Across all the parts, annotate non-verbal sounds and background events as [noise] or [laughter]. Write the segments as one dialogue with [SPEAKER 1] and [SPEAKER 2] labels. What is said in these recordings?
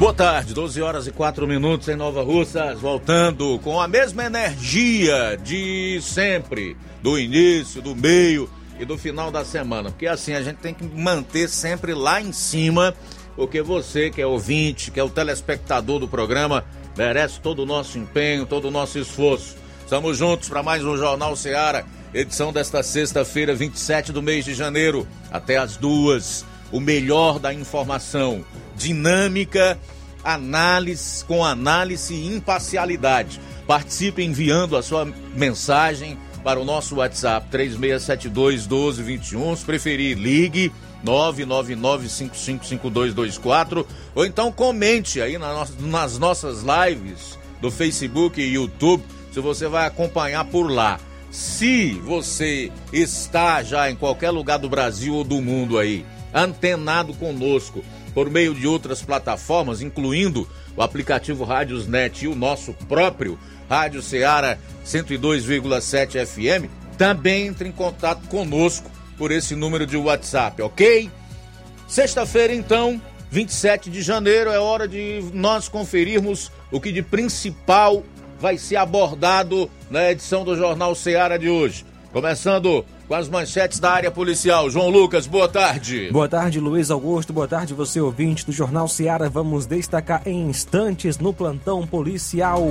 [SPEAKER 1] Boa tarde, 12 horas e 4 minutos em Nova Russas, voltando com a mesma energia de sempre, do início, do meio e do final da semana, porque assim a gente tem que manter sempre lá em cima, porque você que é ouvinte, que é o telespectador do programa, merece todo o nosso empenho, todo o nosso esforço. Estamos juntos para mais um Jornal Seara, edição desta sexta-feira, 27 do mês de janeiro, até as duas. O melhor da informação, dinâmica, análise, com análise e imparcialidade. Participe enviando a sua mensagem para o nosso WhatsApp 3672 1221. Se preferir, ligue 999555224 ou então comente aí nas nossas lives do Facebook e YouTube, se você vai acompanhar por lá. Se você está já em qualquer lugar do Brasil ou do mundo aí, antenado conosco por meio de outras plataformas, incluindo o aplicativo Rádiosnet e o nosso próprio Rádio Ceará 102,7 FM, também entre em contato conosco por esse número de WhatsApp, ok? Sexta-feira, então, 27 de janeiro, é hora de nós conferirmos o que de principal vai ser abordado na edição do Jornal Ceará de hoje. Começando com as manchetes da área policial. João Lucas, boa tarde.
[SPEAKER 2] Boa tarde, Luiz Augusto. Boa tarde, você ouvinte do Jornal Ceará. Vamos destacar em instantes no plantão policial.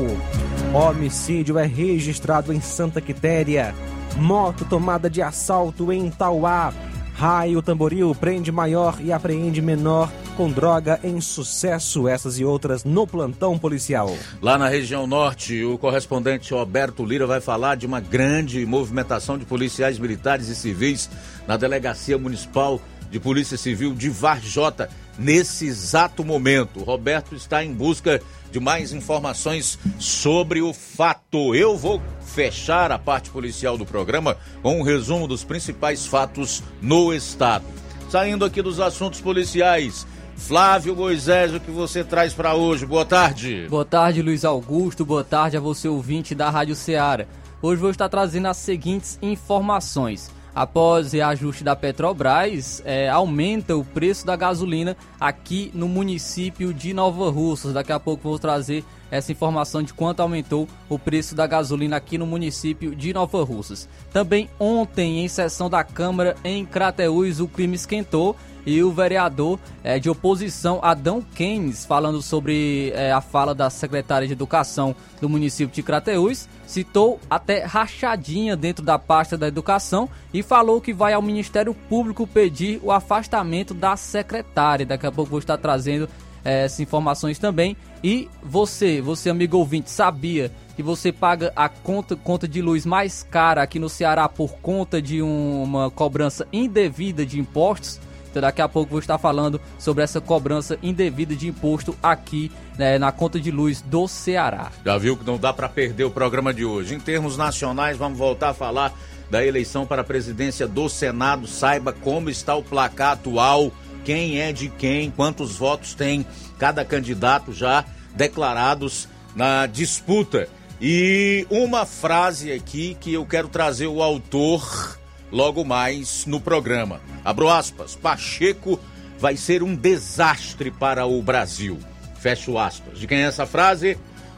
[SPEAKER 2] Homicídio é registrado em Santa Quitéria. Moto tomada de assalto em Tauá. Raio Tamboril prende maior e apreende menor com droga em sucesso. Essas e outras no plantão policial.
[SPEAKER 1] Lá na região norte, o correspondente Roberto Lira vai falar de uma grande movimentação de policiais militares e civis na delegacia municipal de Polícia Civil de Varjota nesse exato momento. O Roberto está em busca de mais informações sobre o fato. Eu vou fechar a parte policial do programa com um resumo dos principais fatos no estado. Saindo aqui dos assuntos policiais, Flávio Moisés, o que você traz para hoje? Boa tarde.
[SPEAKER 3] Boa tarde, Luiz Augusto. Boa tarde a você, ouvinte da Rádio Ceará. Hoje vou estar trazendo as seguintes informações. Após reajuste da Petrobras, é, aumenta o preço da gasolina aqui no município de Nova Russas. Daqui a pouco vou trazer essa informação de quanto aumentou o preço da gasolina aqui no município de Nova Russas. Também ontem, em sessão da Câmara em Crateús, o crime esquentou e o vereador é, de oposição Adão Keynes, falando sobre é, a fala da secretária de Educação do município de Crateús, citou até rachadinha dentro da pasta da educação e falou que vai ao Ministério Público pedir o afastamento da secretária. Daqui a pouco vou estar trazendo é, essas informações também. E você, você amigo ouvinte, sabia que você paga a conta, conta de luz mais cara aqui no Ceará por conta de uma cobrança indevida de impostos? Daqui a pouco vou estar falando sobre essa cobrança indevida de imposto aqui né, na conta de luz do Ceará.
[SPEAKER 1] Já viu que não dá para perder o programa de hoje. Em termos nacionais, vamos voltar a falar da eleição para a presidência do Senado. Saiba como está o placar atual, quem é de quem, quantos votos tem cada candidato já declarados na disputa. E uma frase aqui que eu quero trazer o autor logo mais no programa. Abro aspas, Pacheco vai ser um desastre para o Brasil. Fecho aspas. De quem é essa frase?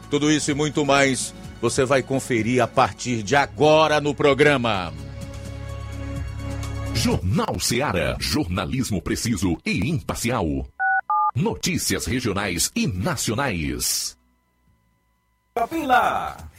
[SPEAKER 1] Tudo isso e muito mais você vai conferir a partir de agora no programa.
[SPEAKER 4] Jornal Seara. Jornalismo preciso e imparcial. Notícias regionais e nacionais.
[SPEAKER 5] Lá.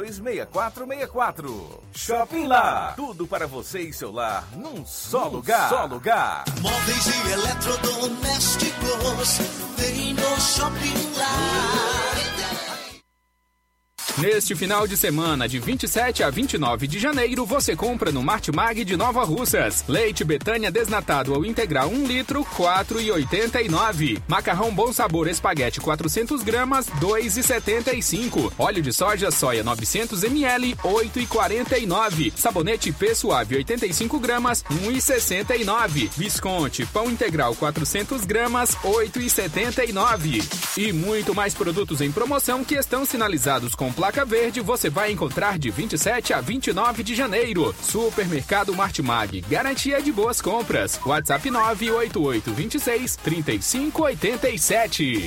[SPEAKER 5] 326464. Shopping Lá. Tudo para você e seu lar num só num lugar. Só lugar.
[SPEAKER 6] Móveis e eletrodomésticos. Vem no Shopping Lá.
[SPEAKER 7] Neste final de semana, de 27 a 29 de janeiro, você compra no Martimag de Nova Russas. Leite Betânia desnatado ou integral 1 litro, 4,89. Macarrão Bom Sabor Espaguete 400 gramas, 2,75. Óleo de soja soia 900 ml, 8,49. Sabonete P Suave 85 gramas, 1,69. Visconti Pão Integral 400 gramas, 8,79. E muito mais produtos em promoção que estão sinalizados com placa verde você vai encontrar de 27 a 29 de janeiro. Supermercado Martimag, garantia de boas compras. WhatsApp 988 26 3587.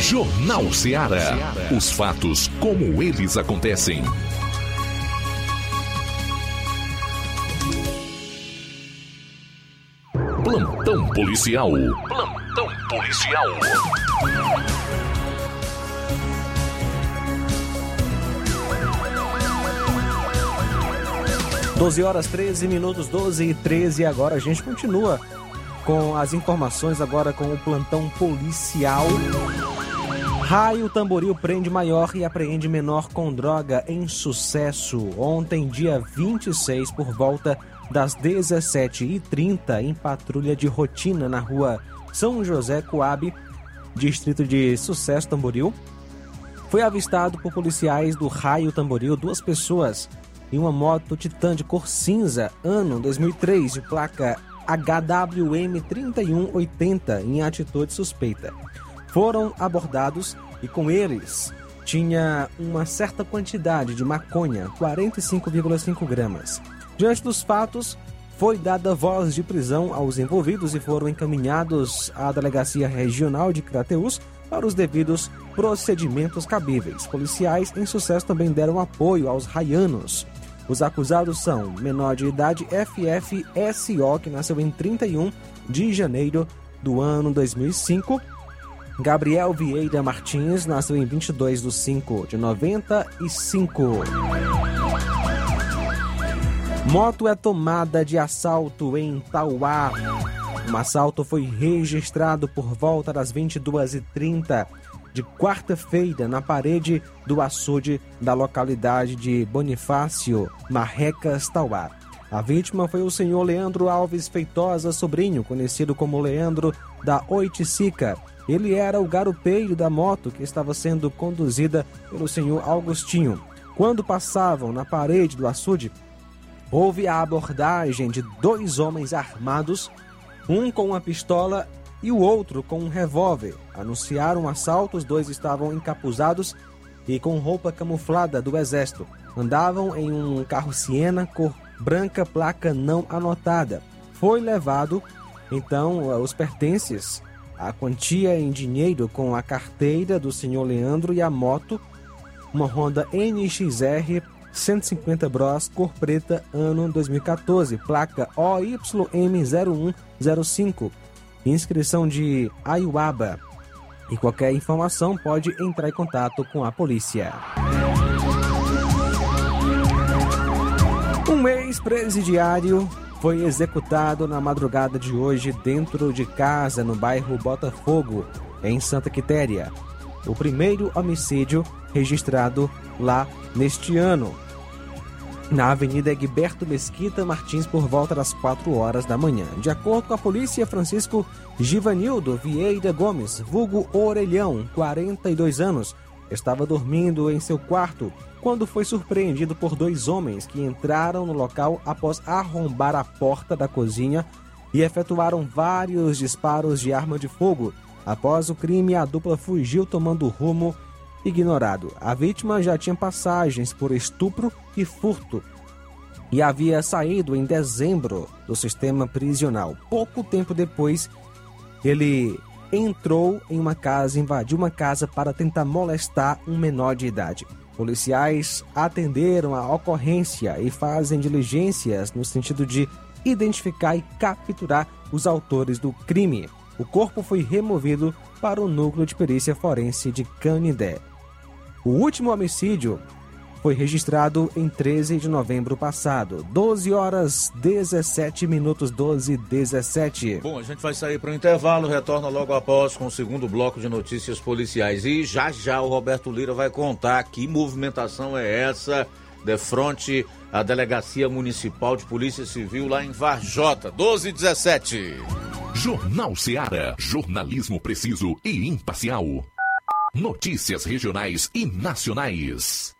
[SPEAKER 4] Jornal Ceará. Os fatos como eles acontecem. Plantão policial. Plantão policial.
[SPEAKER 2] 12 horas 13 minutos, 12 e 13. Agora a gente continua com as informações agora com o plantão policial. Raio Tamboril prende maior e apreende menor com droga em sucesso. Ontem, dia 26, por volta das 17h30, em patrulha de rotina na rua São José Coab, distrito de Sucesso Tamboril, foi avistado por policiais do Raio Tamboril duas pessoas em uma moto Titan de cor cinza, ano 2003, de placa HWM 3180, em atitude suspeita foram abordados e com eles tinha uma certa quantidade de maconha, 45,5 gramas. Diante dos fatos, foi dada voz de prisão aos envolvidos e foram encaminhados à Delegacia Regional de Crateus para os devidos procedimentos cabíveis. Policiais em sucesso também deram apoio aos raianos. Os acusados são menor de idade FFSO, que nasceu em 31 de janeiro do ano 2005, Gabriel Vieira Martins nasceu em 22 de 5 de 95. Moto é tomada de assalto em Tauá. Um assalto foi registrado por volta das 22h30 de quarta-feira na parede do açude da localidade de Bonifácio, Marrecas, Tauá. A vítima foi o senhor Leandro Alves Feitosa, sobrinho, conhecido como Leandro da Oiticica. Ele era o garupeiro da moto que estava sendo conduzida pelo senhor Augustinho. Quando passavam na parede do açude, houve a abordagem de dois homens armados, um com uma pistola e o outro com um revólver. Anunciaram um assalto, os dois estavam encapuzados e com roupa camuflada do exército. Andavam em um carro Siena cor branca, placa não anotada. Foi levado então os pertences, a quantia em dinheiro com a carteira do senhor Leandro e a moto, uma Honda NXR 150 Bros cor preta ano 2014, placa OYM0105, inscrição de Ayuaba. E qualquer informação pode entrar em contato com a polícia. Um ex-presidiário foi executado na madrugada de hoje dentro de casa no bairro Botafogo, em Santa Quitéria. O primeiro homicídio registrado lá neste ano. Na Avenida Egberto Mesquita Martins por volta das 4 horas da manhã. De acordo com a polícia, Francisco Givanildo Vieira Gomes, vulgo Orelhão, 42 anos, estava dormindo em seu quarto quando foi surpreendido por dois homens que entraram no local após arrombar a porta da cozinha e efetuaram vários disparos de arma de fogo. Após o crime, a dupla fugiu tomando rumo ignorado. A vítima já tinha passagens por estupro e furto e havia saído em dezembro do sistema prisional. Pouco tempo depois, ele entrou em uma casa, invadiu uma casa para tentar molestar um menor de idade. Policiais atenderam a ocorrência e fazem diligências no sentido de identificar e capturar os autores do crime. O corpo foi removido para o núcleo de perícia forense de Canindé. O último homicídio foi registrado em 13 de novembro passado, 12 horas 17 minutos 12 17.
[SPEAKER 1] Bom, a gente vai sair para o intervalo, retorna logo após com o segundo bloco de notícias policiais e já já o Roberto Lira vai contar que movimentação é essa de frente à Delegacia Municipal de Polícia Civil lá em Varjota, 12 17.
[SPEAKER 4] Jornal Ceará, jornalismo preciso e imparcial. Notícias regionais e nacionais.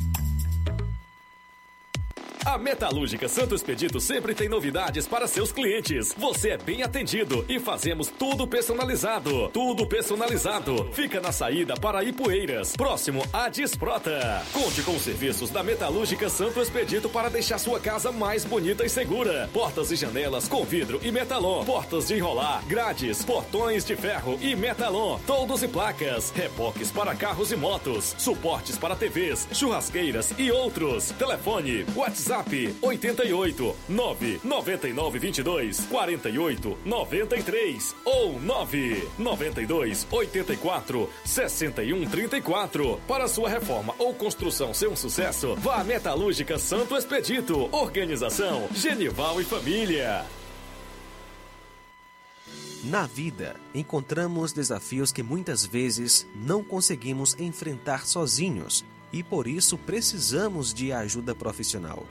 [SPEAKER 8] A Metalúrgica Santo Expedito sempre tem novidades para seus clientes. Você é bem atendido e fazemos tudo personalizado. Tudo personalizado. Fica na saída para Ipueiras, próximo à Desprota. Conte com os serviços da Metalúrgica Santo Expedito para deixar sua casa mais bonita e segura. Portas e janelas com vidro e metalon. Portas de enrolar, grades, portões de ferro e metalon. Toldos e placas. Reboques para carros e motos. Suportes para TVs, churrasqueiras e outros. Telefone, WhatsApp 88 999 22 48 93 ou 9 92 84 61 34. Para sua reforma ou construção ser um sucesso, vá à Metalúrgica Santo Expedito. Organização Genival e Família.
[SPEAKER 2] Na vida, encontramos desafios que muitas vezes não conseguimos enfrentar sozinhos e por isso precisamos de ajuda profissional.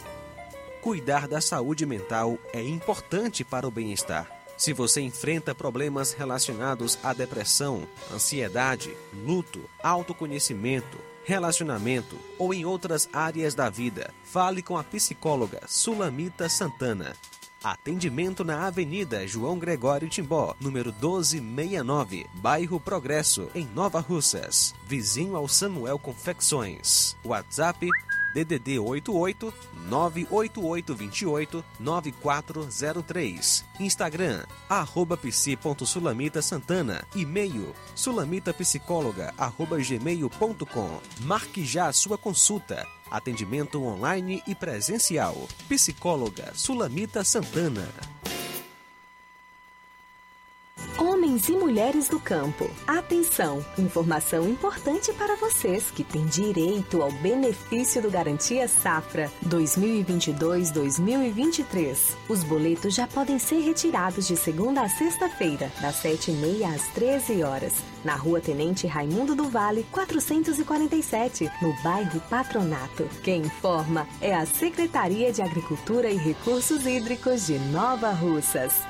[SPEAKER 2] Cuidar da saúde mental é importante para o bem-estar. Se você enfrenta problemas relacionados à depressão, ansiedade, luto, autoconhecimento, relacionamento ou em outras áreas da vida, fale com a psicóloga Sulamita Santana. Atendimento na Avenida João Gregório Timbó, número 1269, Bairro Progresso, em Nova Russas, vizinho ao Samuel Confecções. WhatsApp DDD 88 98828 9403. Instagram arroba psi.sulamita Santana. E-mail sulamitapsicóloga arroba gmail.com. Marque já a sua consulta. Atendimento online e presencial. Psicóloga Sulamita Santana.
[SPEAKER 9] Homens e mulheres do campo, atenção! Informação importante para vocês que têm direito ao benefício do Garantia Safra 2022-2023. Os boletos já podem ser retirados de segunda a sexta-feira, das 7h30 às 13 horas, na Rua Tenente Raimundo do Vale, 447, no bairro Patronato. Quem informa é a Secretaria de Agricultura e Recursos Hídricos de Nova Russas.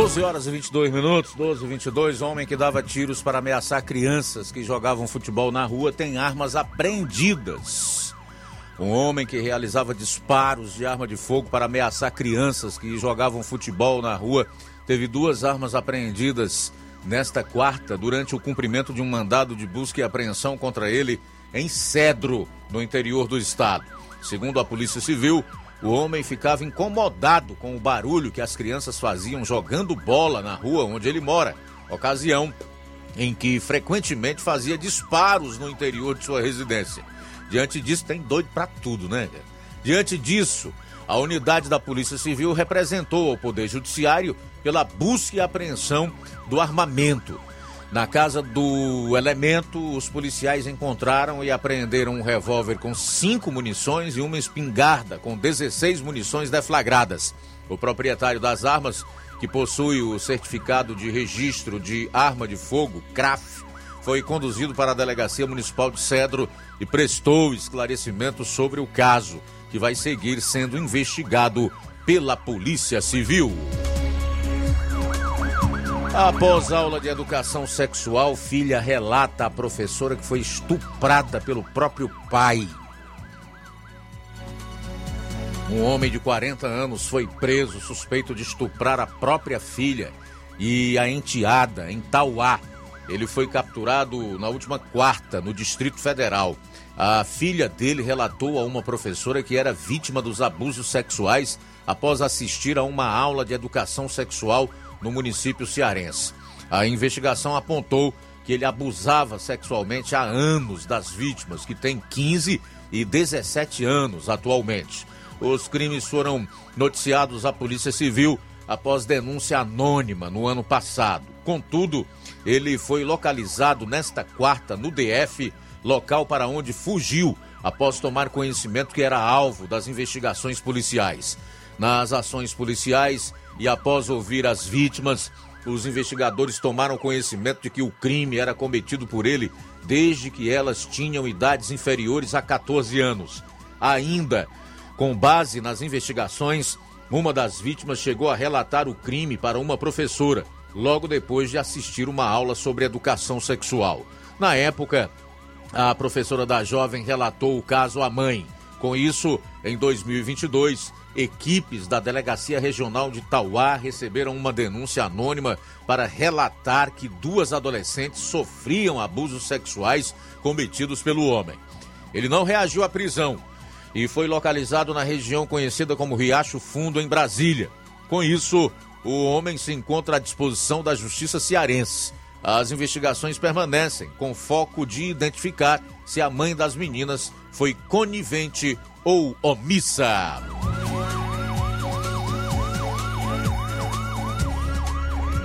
[SPEAKER 1] Doze horas e 22 minutos, 12 e 22, homem que dava tiros para ameaçar crianças que jogavam futebol na rua tem armas apreendidas. Um homem que realizava disparos de arma de fogo para ameaçar crianças que jogavam futebol na rua teve duas armas apreendidas nesta quarta durante o cumprimento de um mandado de busca e apreensão contra ele em Cedro, no interior do estado. Segundo a Polícia Civil, o homem ficava incomodado com o barulho que as crianças faziam jogando bola na rua onde ele mora, ocasião em que frequentemente fazia disparos no interior de sua residência. Diante disso, tem doido para tudo, né? Diante disso, a unidade da Polícia Civil representou ao Poder Judiciário pela busca e apreensão do armamento. Na casa do elemento, os policiais encontraram e apreenderam um revólver com cinco munições e uma espingarda com 16 munições deflagradas. O proprietário das armas, que possui o certificado de registro de arma de fogo, CRAF, foi conduzido para a Delegacia Municipal de Cedro e prestou esclarecimento sobre o caso, que vai seguir sendo investigado pela Polícia Civil. Após aula de educação sexual, filha relata à professora que foi estuprada pelo próprio pai. Um homem de 40 anos foi preso suspeito de estuprar a própria filha e a enteada em Tauá. Ele foi capturado na última quarta, no Distrito Federal. A filha dele relatou a uma professora que era vítima dos abusos sexuais após assistir a uma aula de educação sexual no município cearense. A investigação apontou que ele abusava sexualmente há anos das vítimas, que têm 15 e 17 anos atualmente. Os crimes foram noticiados à Polícia Civil após denúncia anônima no ano passado. Contudo, ele foi localizado nesta quarta no DF, local para onde fugiu após tomar conhecimento que era alvo das investigações policiais. Nas ações policiais e após ouvir as vítimas, os investigadores tomaram conhecimento de que o crime era cometido por ele desde que elas tinham idades inferiores a 14 anos. Ainda, com base nas investigações, uma das vítimas chegou a relatar o crime para uma professora, logo depois de assistir uma aula sobre educação sexual. Na época, a professora da jovem relatou o caso à mãe. Com isso, em 2022, equipes da Delegacia Regional de Tauá receberam uma denúncia anônima para relatar que duas adolescentes sofriam abusos sexuais cometidos pelo homem. Ele não reagiu à prisão e foi localizado na região conhecida como Riacho Fundo, em Brasília. Com isso, o homem se encontra à disposição da Justiça Cearense. As investigações permanecem com foco de identificar se a mãe das meninas foi conivente ou omissa.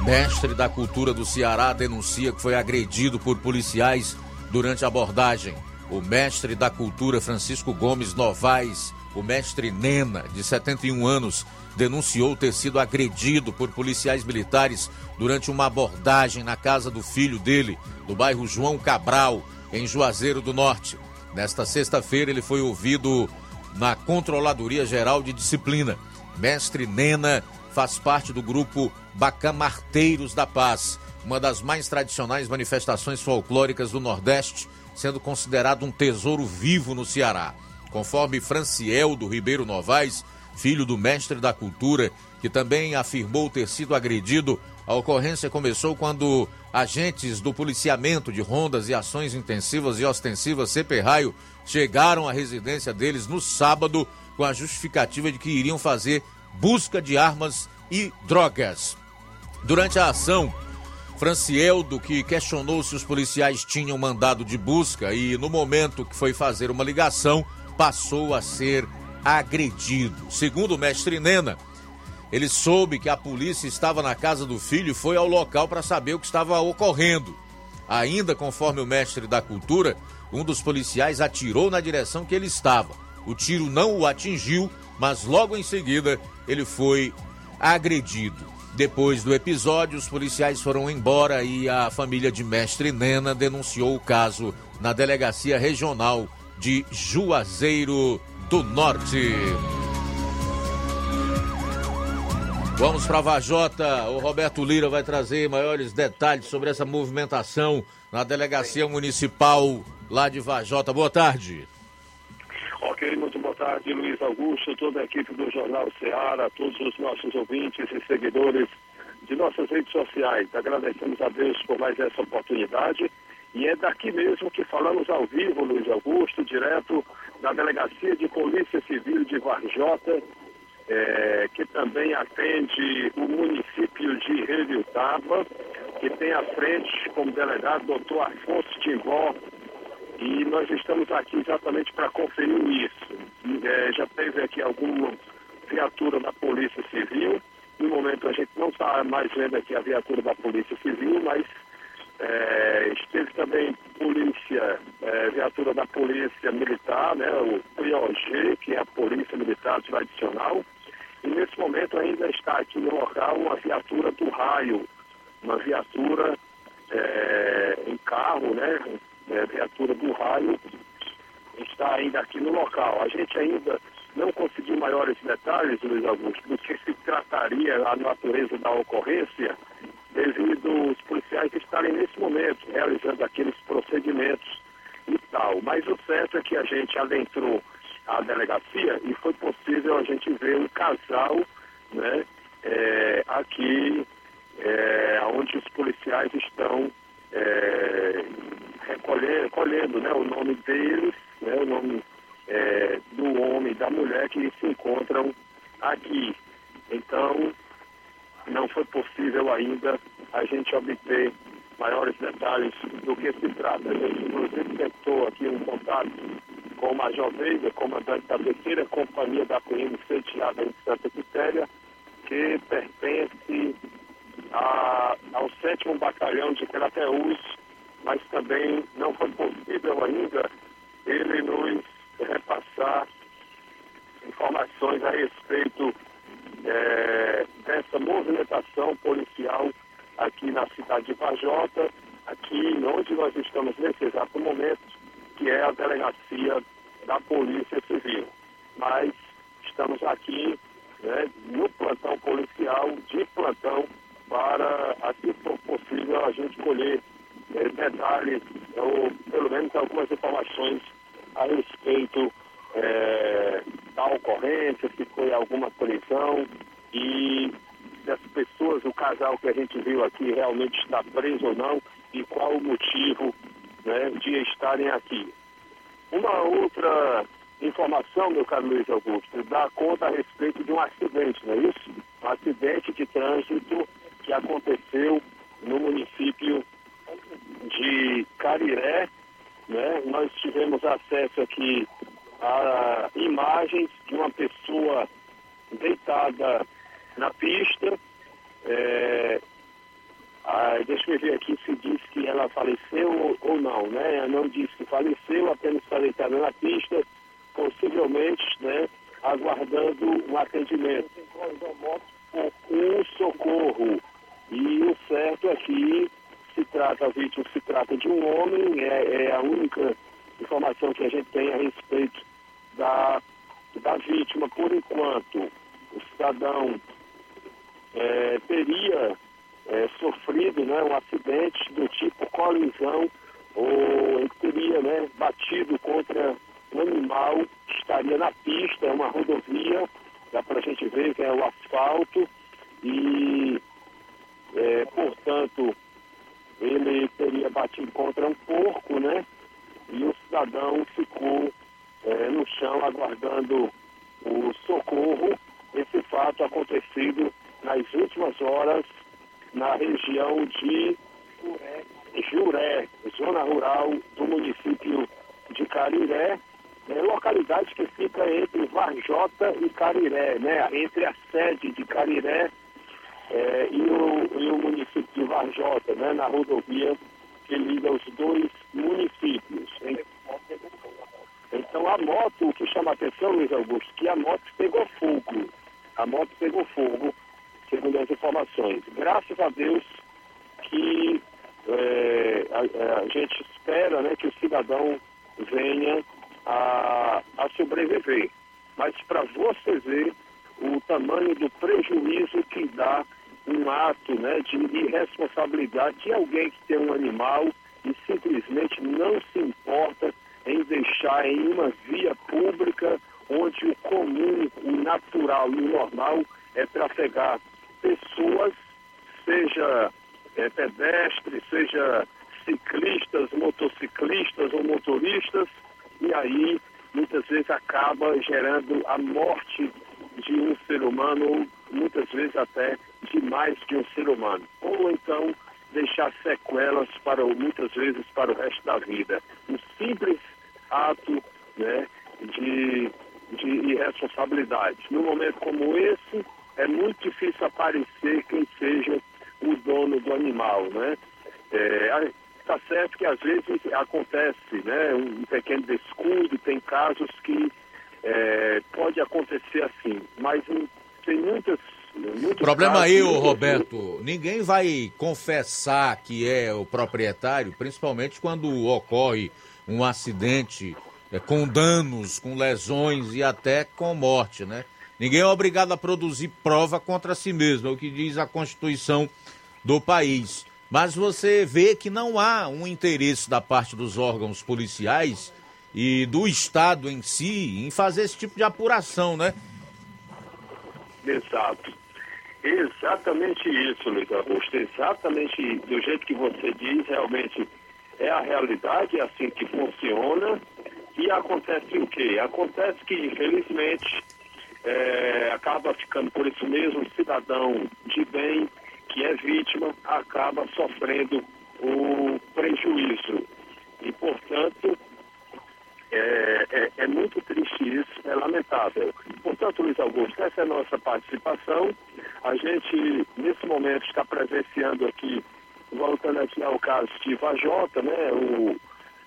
[SPEAKER 1] Mestre da cultura do Ceará denuncia que foi agredido por policiais durante a abordagem. O mestre da cultura Francisco Gomes Novaes, o mestre Nena, de 71 anos, denunciou ter sido agredido por policiais militares durante uma abordagem na casa do filho dele, do bairro João Cabral, em Juazeiro do Norte. Nesta sexta-feira, ele foi ouvido na Controladoria Geral de Disciplina. Mestre Nena faz parte do grupo Bacamarteiros da Paz, uma das mais tradicionais manifestações folclóricas do Nordeste, sendo considerado um tesouro vivo no Ceará. Conforme Franciel do Ribeiro Novaes, filho do mestre da cultura, que também afirmou ter sido agredido, a ocorrência começou quando agentes do policiamento de rondas e ações intensivas e ostensivas CP Raio chegaram à residência deles no sábado com a justificativa de que iriam fazer busca de armas e drogas. Durante a ação, Francieldo, que questionou se os policiais tinham mandado de busca e no momento que foi fazer uma ligação, passou a ser agredido. Segundo o mestre Nena, ele soube que a polícia estava na casa do filho e foi ao local para saber o que estava ocorrendo. Ainda conforme o mestre da cultura, um dos policiais atirou na direção que ele estava. O tiro não o atingiu, mas logo em seguida ele foi agredido. Depois do episódio, os policiais foram embora e a família de Mestre Nena denunciou o caso na Delegacia Regional de Juazeiro do Norte. Vamos para Vajota. O Roberto Lira vai trazer maiores detalhes sobre essa movimentação na Delegacia Municipal lá de Vajota. Boa tarde.
[SPEAKER 10] Ok, muito tarde, Luiz Augusto, toda a equipe do Jornal Ceará, todos os nossos ouvintes e seguidores de nossas redes sociais. Agradecemos a Deus por mais essa oportunidade. E é daqui mesmo que falamos ao vivo, Luiz Augusto, direto da Delegacia de Polícia Civil de Varjota, é, que também atende o município de Reviutaba, que tem à frente como delegado doutor Afonso Timbó, e nós estamos aqui exatamente para conferir isso. É, já teve aqui alguma viatura da Polícia Civil. No momento a gente não está mais vendo aqui a viatura da Polícia Civil, mas é, esteve também polícia, é, viatura da Polícia Militar, né, o POG, que é a Polícia Militar Tradicional. E nesse momento ainda está aqui no local uma viatura do raio, uma viatura é, em carro, né, é, viatura do raio está ainda aqui no local. A gente ainda não conseguiu maiores detalhes, Luiz Augusto, do que se trataria a natureza da ocorrência, devido os policiais estarem nesse momento realizando aqueles procedimentos e tal. Mas o certo é que a gente adentrou a delegacia e foi possível a gente ver um casal né, é, aqui é, onde os policiais estão é, recolhendo, recolhendo né, o nome deles, né, o nome é, do homem e da mulher que se encontram aqui. Então, não foi possível ainda a gente obter maiores detalhes do que se trata. A gente, inclusive, tentou aqui um contato com o Major Veiga, comandante da terceira companhia da PMC tirada em Santa Quitéria, que pertence a, ao sétimo batalhão de Crateús, mas também não foi possível ainda ele nos repassar informações a respeito é, dessa movimentação policial aqui na cidade de Vajota, aqui onde nós estamos nesse exato momento, que é a delegacia da Polícia Civil. Mas estamos aqui né, no plantão policial, de plantão, para, assim for possível, a gente colher eh, detalhes, ou pelo menos algumas informações a respeito eh, da ocorrência, se foi alguma colisão e se as pessoas, o casal que a gente viu aqui realmente está preso ou não e qual o motivo né, de estarem aqui. Uma outra informação, meu caro Luiz Augusto, dá conta a respeito de um acidente, não é isso? Um acidente de trânsito que aconteceu no município de Cariré. Né? Nós tivemos acesso aqui a imagens de uma pessoa deitada na pista. É, ah, deixa eu ver aqui se diz que ela faleceu ou, ou não, né? Não diz que faleceu, apenas está deitada na pista, possivelmente, né? Aguardando um atendimento. Um socorro. E o certo é que se trata, a vítima se trata de um homem, é, é a única informação que a gente tem a respeito da, da vítima. Por enquanto, o cidadão é, teria é, sofrido né, um acidente do tipo colisão ou ele teria né, batido contra um animal estaria na pista, é uma rodovia, dá para a gente ver que é o asfalto e, é, portanto, ele teria batido contra um porco, né? E o cidadão ficou é, no chão aguardando o socorro. Esse fato acontecido nas últimas horas na região de Juré, zona rural do município de Cariré, é, localidade que fica entre Varjota e Cariré, né? entre a sede de Cariré é, e, o, e o município de Varjota, né? na rodovia que liga os dois municípios. Então a moto, o que chama a atenção, Luiz Augusto, que a moto pegou fogo. A moto pegou fogo, segundo as informações. Graças a Deus que é, a, a, gente espera né, que o cidadão venha a, a sobreviver. Mas para você ver o tamanho do prejuízo que dá um ato né, de irresponsabilidade de alguém que tem um animal e simplesmente não se importa em deixar em uma via pública onde o comum, o natural e o normal é trafegar pessoas, seja é, pedestres, seja ciclistas, motociclistas ou motoristas, e aí muitas vezes acaba gerando a morte de um ser humano, muitas vezes até de mais de um ser humano. Ou então deixar sequelas para muitas vezes para o resto da vida. Um simples ato né, de, de irresponsabilidade. Num momento como esse, é muito difícil aparecer quem seja o dono do animal, né? É, Está certo que às vezes acontece né, um pequeno descuido, tem casos que é, pode acontecer assim, mas tem muitas.
[SPEAKER 1] O problema aí, ô Roberto, ninguém vai confessar que é o proprietário, principalmente quando ocorre um acidente é, com danos, com lesões e até com morte, né? Ninguém é obrigado a produzir prova contra si mesmo, é o que diz a Constituição do país. Mas você vê que não há um interesse da parte dos órgãos policiais e do Estado em si em fazer esse tipo de apuração, né?
[SPEAKER 10] Exato. Exatamente isso, Luiz Augusto. Exatamente do jeito que você diz, realmente é a realidade, é assim que funciona. E acontece o quê? Acontece que, infelizmente, é, acaba ficando por isso mesmo cidadão de bem que é vítima acaba sofrendo o prejuízo. E, portanto, é, é, é, muito triste isso, é lamentável. Portanto, Luiz Augusto, essa é a nossa participação. A gente, nesse momento, está presenciando aqui, voltando aqui ao caso de Vajota, né, o,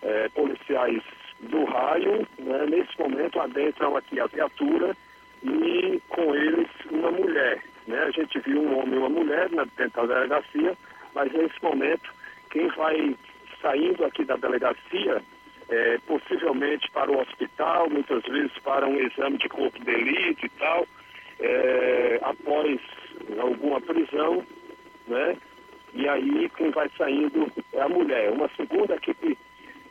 [SPEAKER 10] é, policiais do raio, né, nesse momento adentram aqui a viatura e com eles uma mulher. Né? A gente viu um homem e uma mulher na, dentro da delegacia, mas nesse momento quem vai saindo aqui da delegacia, é, possivelmente para o hospital, muitas vezes para um exame de corpo de delito e tal, é, após alguma prisão, né? E aí quem vai saindo é a mulher. Uma segunda equipe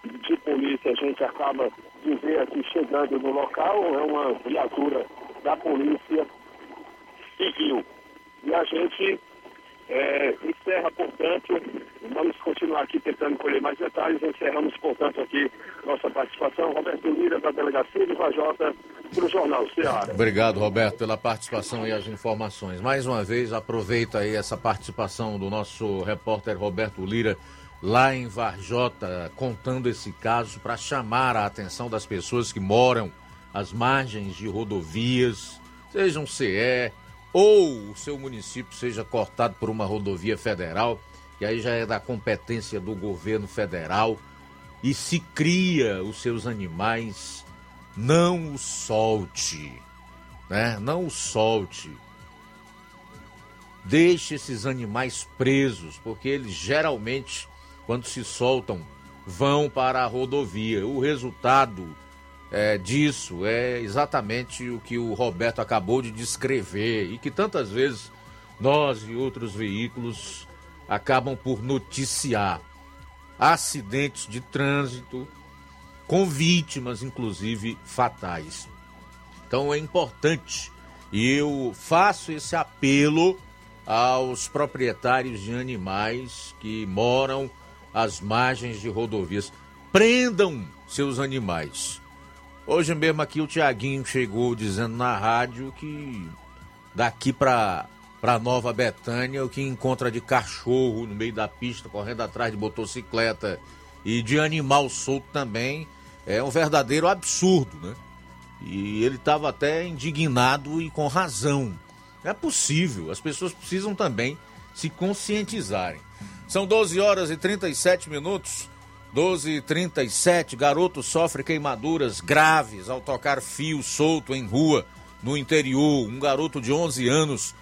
[SPEAKER 10] de polícia a gente acaba de ver aqui chegando no local, é uma viatura da polícia civil. E a gente é, encerra, portanto, vamos continuar aqui tentando colher mais detalhes, encerramos, portanto, aqui nossa participação. Roberto Lira, da Delegacia de Vajota, para o Jornal Ceará.
[SPEAKER 1] Obrigado, Roberto, pela participação e as informações. Mais uma vez, aproveita aí essa participação do nosso repórter Roberto Lira, lá em Varjota, contando esse caso para chamar a atenção das pessoas que moram às margens de rodovias, sejam CE, ou o seu município seja cortado por uma rodovia federal, que aí já é da competência do governo federal, e se cria os seus animais, não os solte, né? Não os solte. Deixe esses animais presos, porque eles geralmente, quando se soltam, vão para a rodovia. O resultado é, disso é exatamente o que o Roberto acabou de descrever e que tantas vezes nós e outros veículos acabam por noticiar acidentes de trânsito com vítimas, inclusive fatais. Então é importante e eu faço esse apelo aos proprietários de animais que moram às margens de rodovias. Prendam seus animais. Hoje mesmo aqui o Tiaguinho chegou dizendo na rádio que daqui para para Nova Betânia o que encontra de cachorro no meio da pista correndo atrás de motocicleta e de animal solto também é um verdadeiro absurdo, né? E ele estava até indignado e com razão. É possível, as pessoas precisam também se conscientizarem. São 12 horas e 37 minutos. 12 e 37 garoto sofre queimaduras graves ao tocar fio solto em rua no interior. Um garoto de 11 anos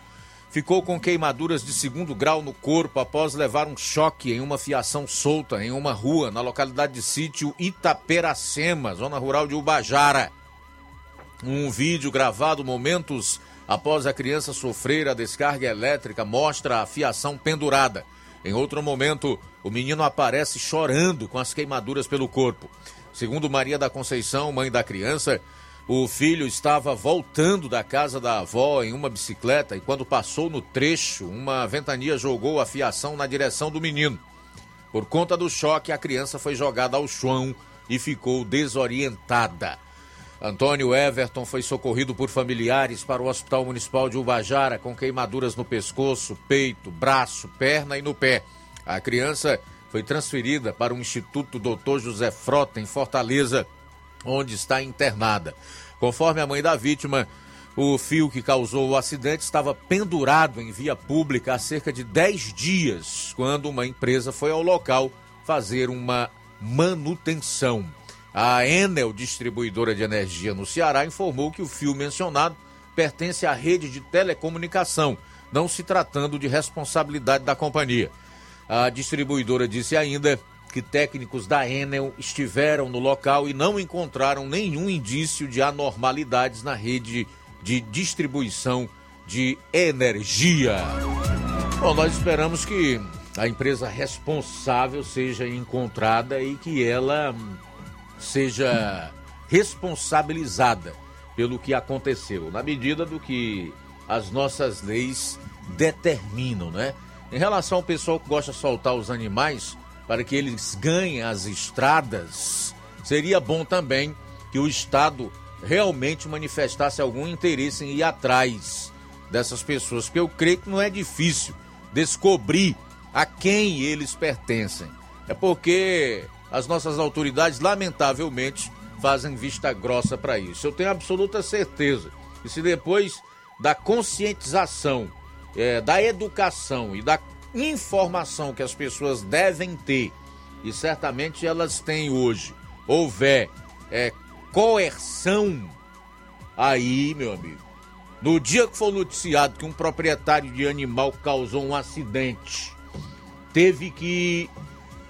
[SPEAKER 1] ficou com queimaduras de segundo grau no corpo após levar um choque em uma fiação solta em uma rua na localidade de sítio Itaperacema, zona rural de Ubajara. Um vídeo gravado momentos após a criança sofrer a descarga elétrica mostra a fiação pendurada. Em outro momento, o menino aparece chorando com as queimaduras pelo corpo. Segundo Maria da Conceição, mãe da criança, o filho estava voltando da casa da avó em uma bicicleta e, quando passou no trecho, uma ventania jogou a fiação na direção do menino. Por conta do choque, a criança foi jogada ao chão e ficou desorientada. Antônio Everton foi socorrido por familiares para o Hospital Municipal de Ubajara com queimaduras no pescoço, peito, braço, perna e no pé. A criança foi transferida para o Instituto Dr. José Frota, em Fortaleza, onde está internada. Conforme a mãe da vítima, o fio que causou o acidente estava pendurado em via pública há cerca de 10 dias, quando uma empresa foi ao local fazer uma manutenção. A Enel, distribuidora de energia no Ceará, informou que o fio mencionado pertence à rede de telecomunicação, não se tratando de responsabilidade da companhia. A distribuidora disse ainda que técnicos da Enel estiveram no local e não encontraram nenhum indício de anormalidades na rede de distribuição de energia. Bom, nós esperamos que a empresa responsável seja encontrada e que ela seja responsabilizada pelo que aconteceu, na medida do que as nossas leis determinam, né? Em relação ao pessoal que gosta de soltar os animais para que eles ganhem as estradas, seria bom também que o Estado realmente manifestasse algum interesse em ir atrás dessas pessoas, porque eu creio que não é difícil descobrir a quem eles pertencem. É porque as nossas autoridades, lamentavelmente, fazem vista grossa para isso. Eu tenho absoluta certeza que se depois da conscientização, é, da educação e da informação que as pessoas devem ter, e certamente elas têm hoje, houver é, coerção, aí, meu amigo, no dia que foi noticiado que um proprietário de animal causou um acidente, teve que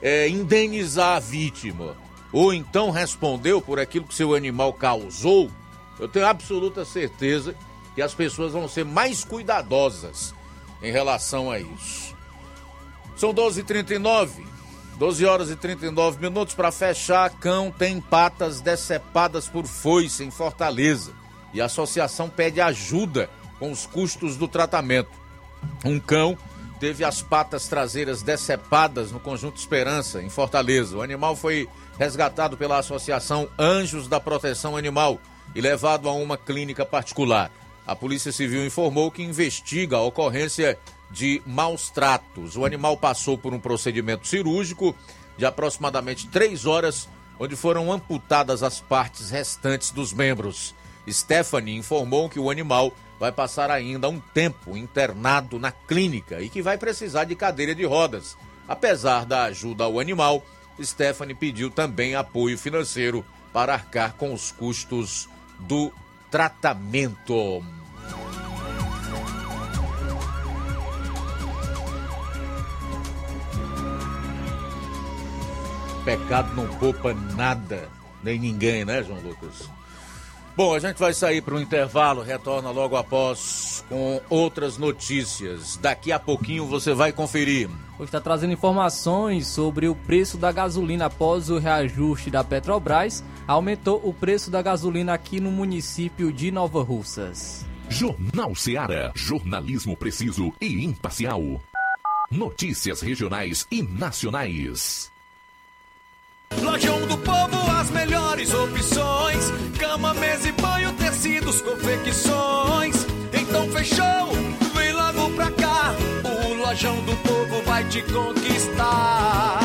[SPEAKER 1] é, indenizar a vítima, ou então respondeu por aquilo que seu animal causou, eu tenho absoluta certeza que as pessoas vão ser mais cuidadosas em relação a isso. São 12h39, 12 horas e 39 minutos para fechar. Cão tem patas decepadas por foice em Fortaleza e a associação pede ajuda com os custos do tratamento. Um cão teve as patas traseiras decepadas no Conjunto Esperança, em Fortaleza. O animal foi resgatado pela Associação Anjos da Proteção Animal e levado a uma clínica particular. A Polícia Civil informou que investiga a ocorrência de maus tratos. O animal passou por um procedimento cirúrgico de aproximadamente três horas, onde foram amputadas as partes restantes dos membros. Stephanie informou que o animal vai passar ainda um tempo internado na clínica e que vai precisar de cadeira de rodas. Apesar da ajuda ao animal, Stephanie pediu também apoio financeiro para arcar com os custos do tratamento. Pecado não poupa nada, nem ninguém, né, João Lucas? Bom, a gente vai sair para o intervalo, retorna logo após com outras notícias. Daqui a pouquinho você vai conferir.
[SPEAKER 3] Hoje está trazendo informações sobre o preço da gasolina após o reajuste da Petrobras. Aumentou o preço da gasolina aqui no município de Nova Russas.
[SPEAKER 5] Jornal Seara. Jornalismo preciso e imparcial. Notícias regionais e nacionais.
[SPEAKER 11] Lojão do Povo, as melhores opções: cama, mesa e banho, tecidos, confecções. Então fechou, vem logo pra cá. O Lojão do Povo vai te conquistar.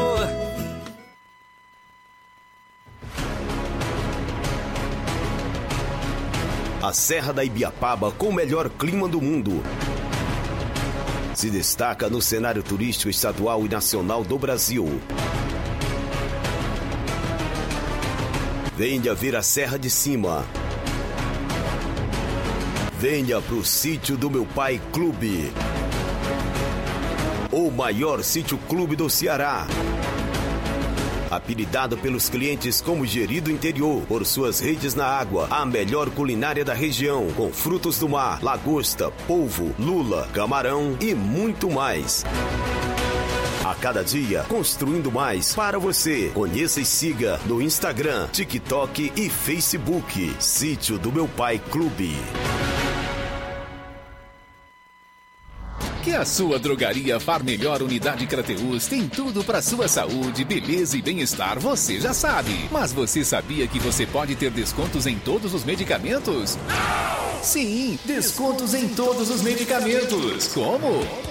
[SPEAKER 12] A Serra da Ibiapaba com o melhor clima do mundo. Se destaca no cenário turístico estadual e nacional do Brasil. Venha ver a Serra de Cima. Venha pro sítio do meu pai Clube. O maior sítio clube do Ceará. Apelidado pelos clientes como Gerido Interior, por suas redes na água, a melhor culinária da região, com frutos do mar, lagosta, polvo, lula, camarão e muito mais. A cada dia, construindo mais para você. Conheça e siga no Instagram, TikTok e Facebook. Sítio do Meu Pai Clube.
[SPEAKER 5] Que a sua drogaria Far Melhor Unidade Crateus tem tudo para sua saúde, beleza e bem-estar, você já sabe. Mas você sabia que você pode ter descontos em todos os medicamentos? Sim, descontos em todos os medicamentos. Como?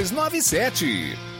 [SPEAKER 5] 62 3297.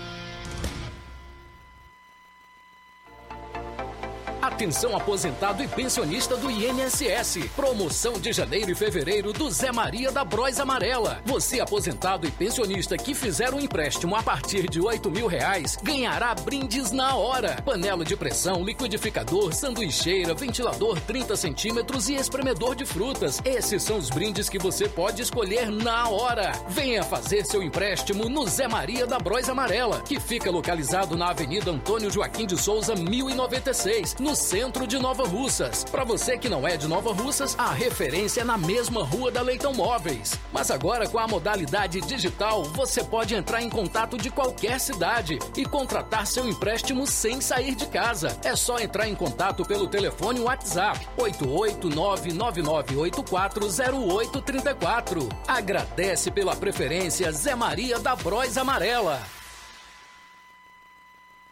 [SPEAKER 13] Atenção aposentado e pensionista do INSS. Promoção de janeiro e fevereiro do Zé Maria da Bros Amarela. Você aposentado e pensionista que fizer um empréstimo a partir de oito mil reais ganhará brindes na hora. Panela de pressão, liquidificador, sanduicheira, ventilador 30 centímetros e espremedor de frutas. Esses são os brindes que você pode escolher na hora. Venha fazer seu empréstimo no Zé Maria da Bros Amarela, que fica localizado na Avenida Antônio Joaquim de Souza, 1096, no centro de Nova Russas. Para você que não é de Nova Russas, a referência é na mesma rua da Leitão Móveis. Mas agora com a modalidade digital, você pode entrar em contato de qualquer cidade e contratar seu empréstimo sem sair de casa. É só entrar em contato pelo telefone WhatsApp 88999840834. Agradece pela preferência Zé Maria da Bros Amarela.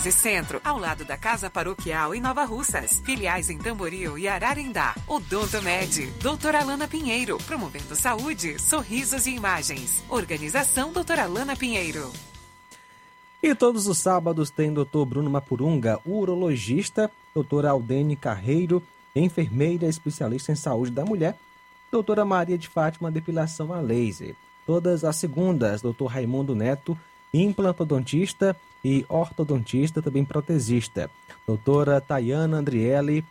[SPEAKER 14] Centro, ao lado da Casa Paroquial em Nova Russas. Filiais em Tamboril e Ararindá. Odonto Med, doutora Alana Pinheiro, promovendo saúde, sorrisos e imagens. Organização doutora Alana Pinheiro.
[SPEAKER 2] E todos os sábados tem Dr. Bruno Mapurunga, urologista, doutora Aldene Carreiro, enfermeira especialista em saúde da mulher, doutora Maria de Fátima, depilação a laser. Todas as segundas, doutor Raimundo Neto, implantodontista e ortodontista, também protesista. Doutora Tayana Andriele,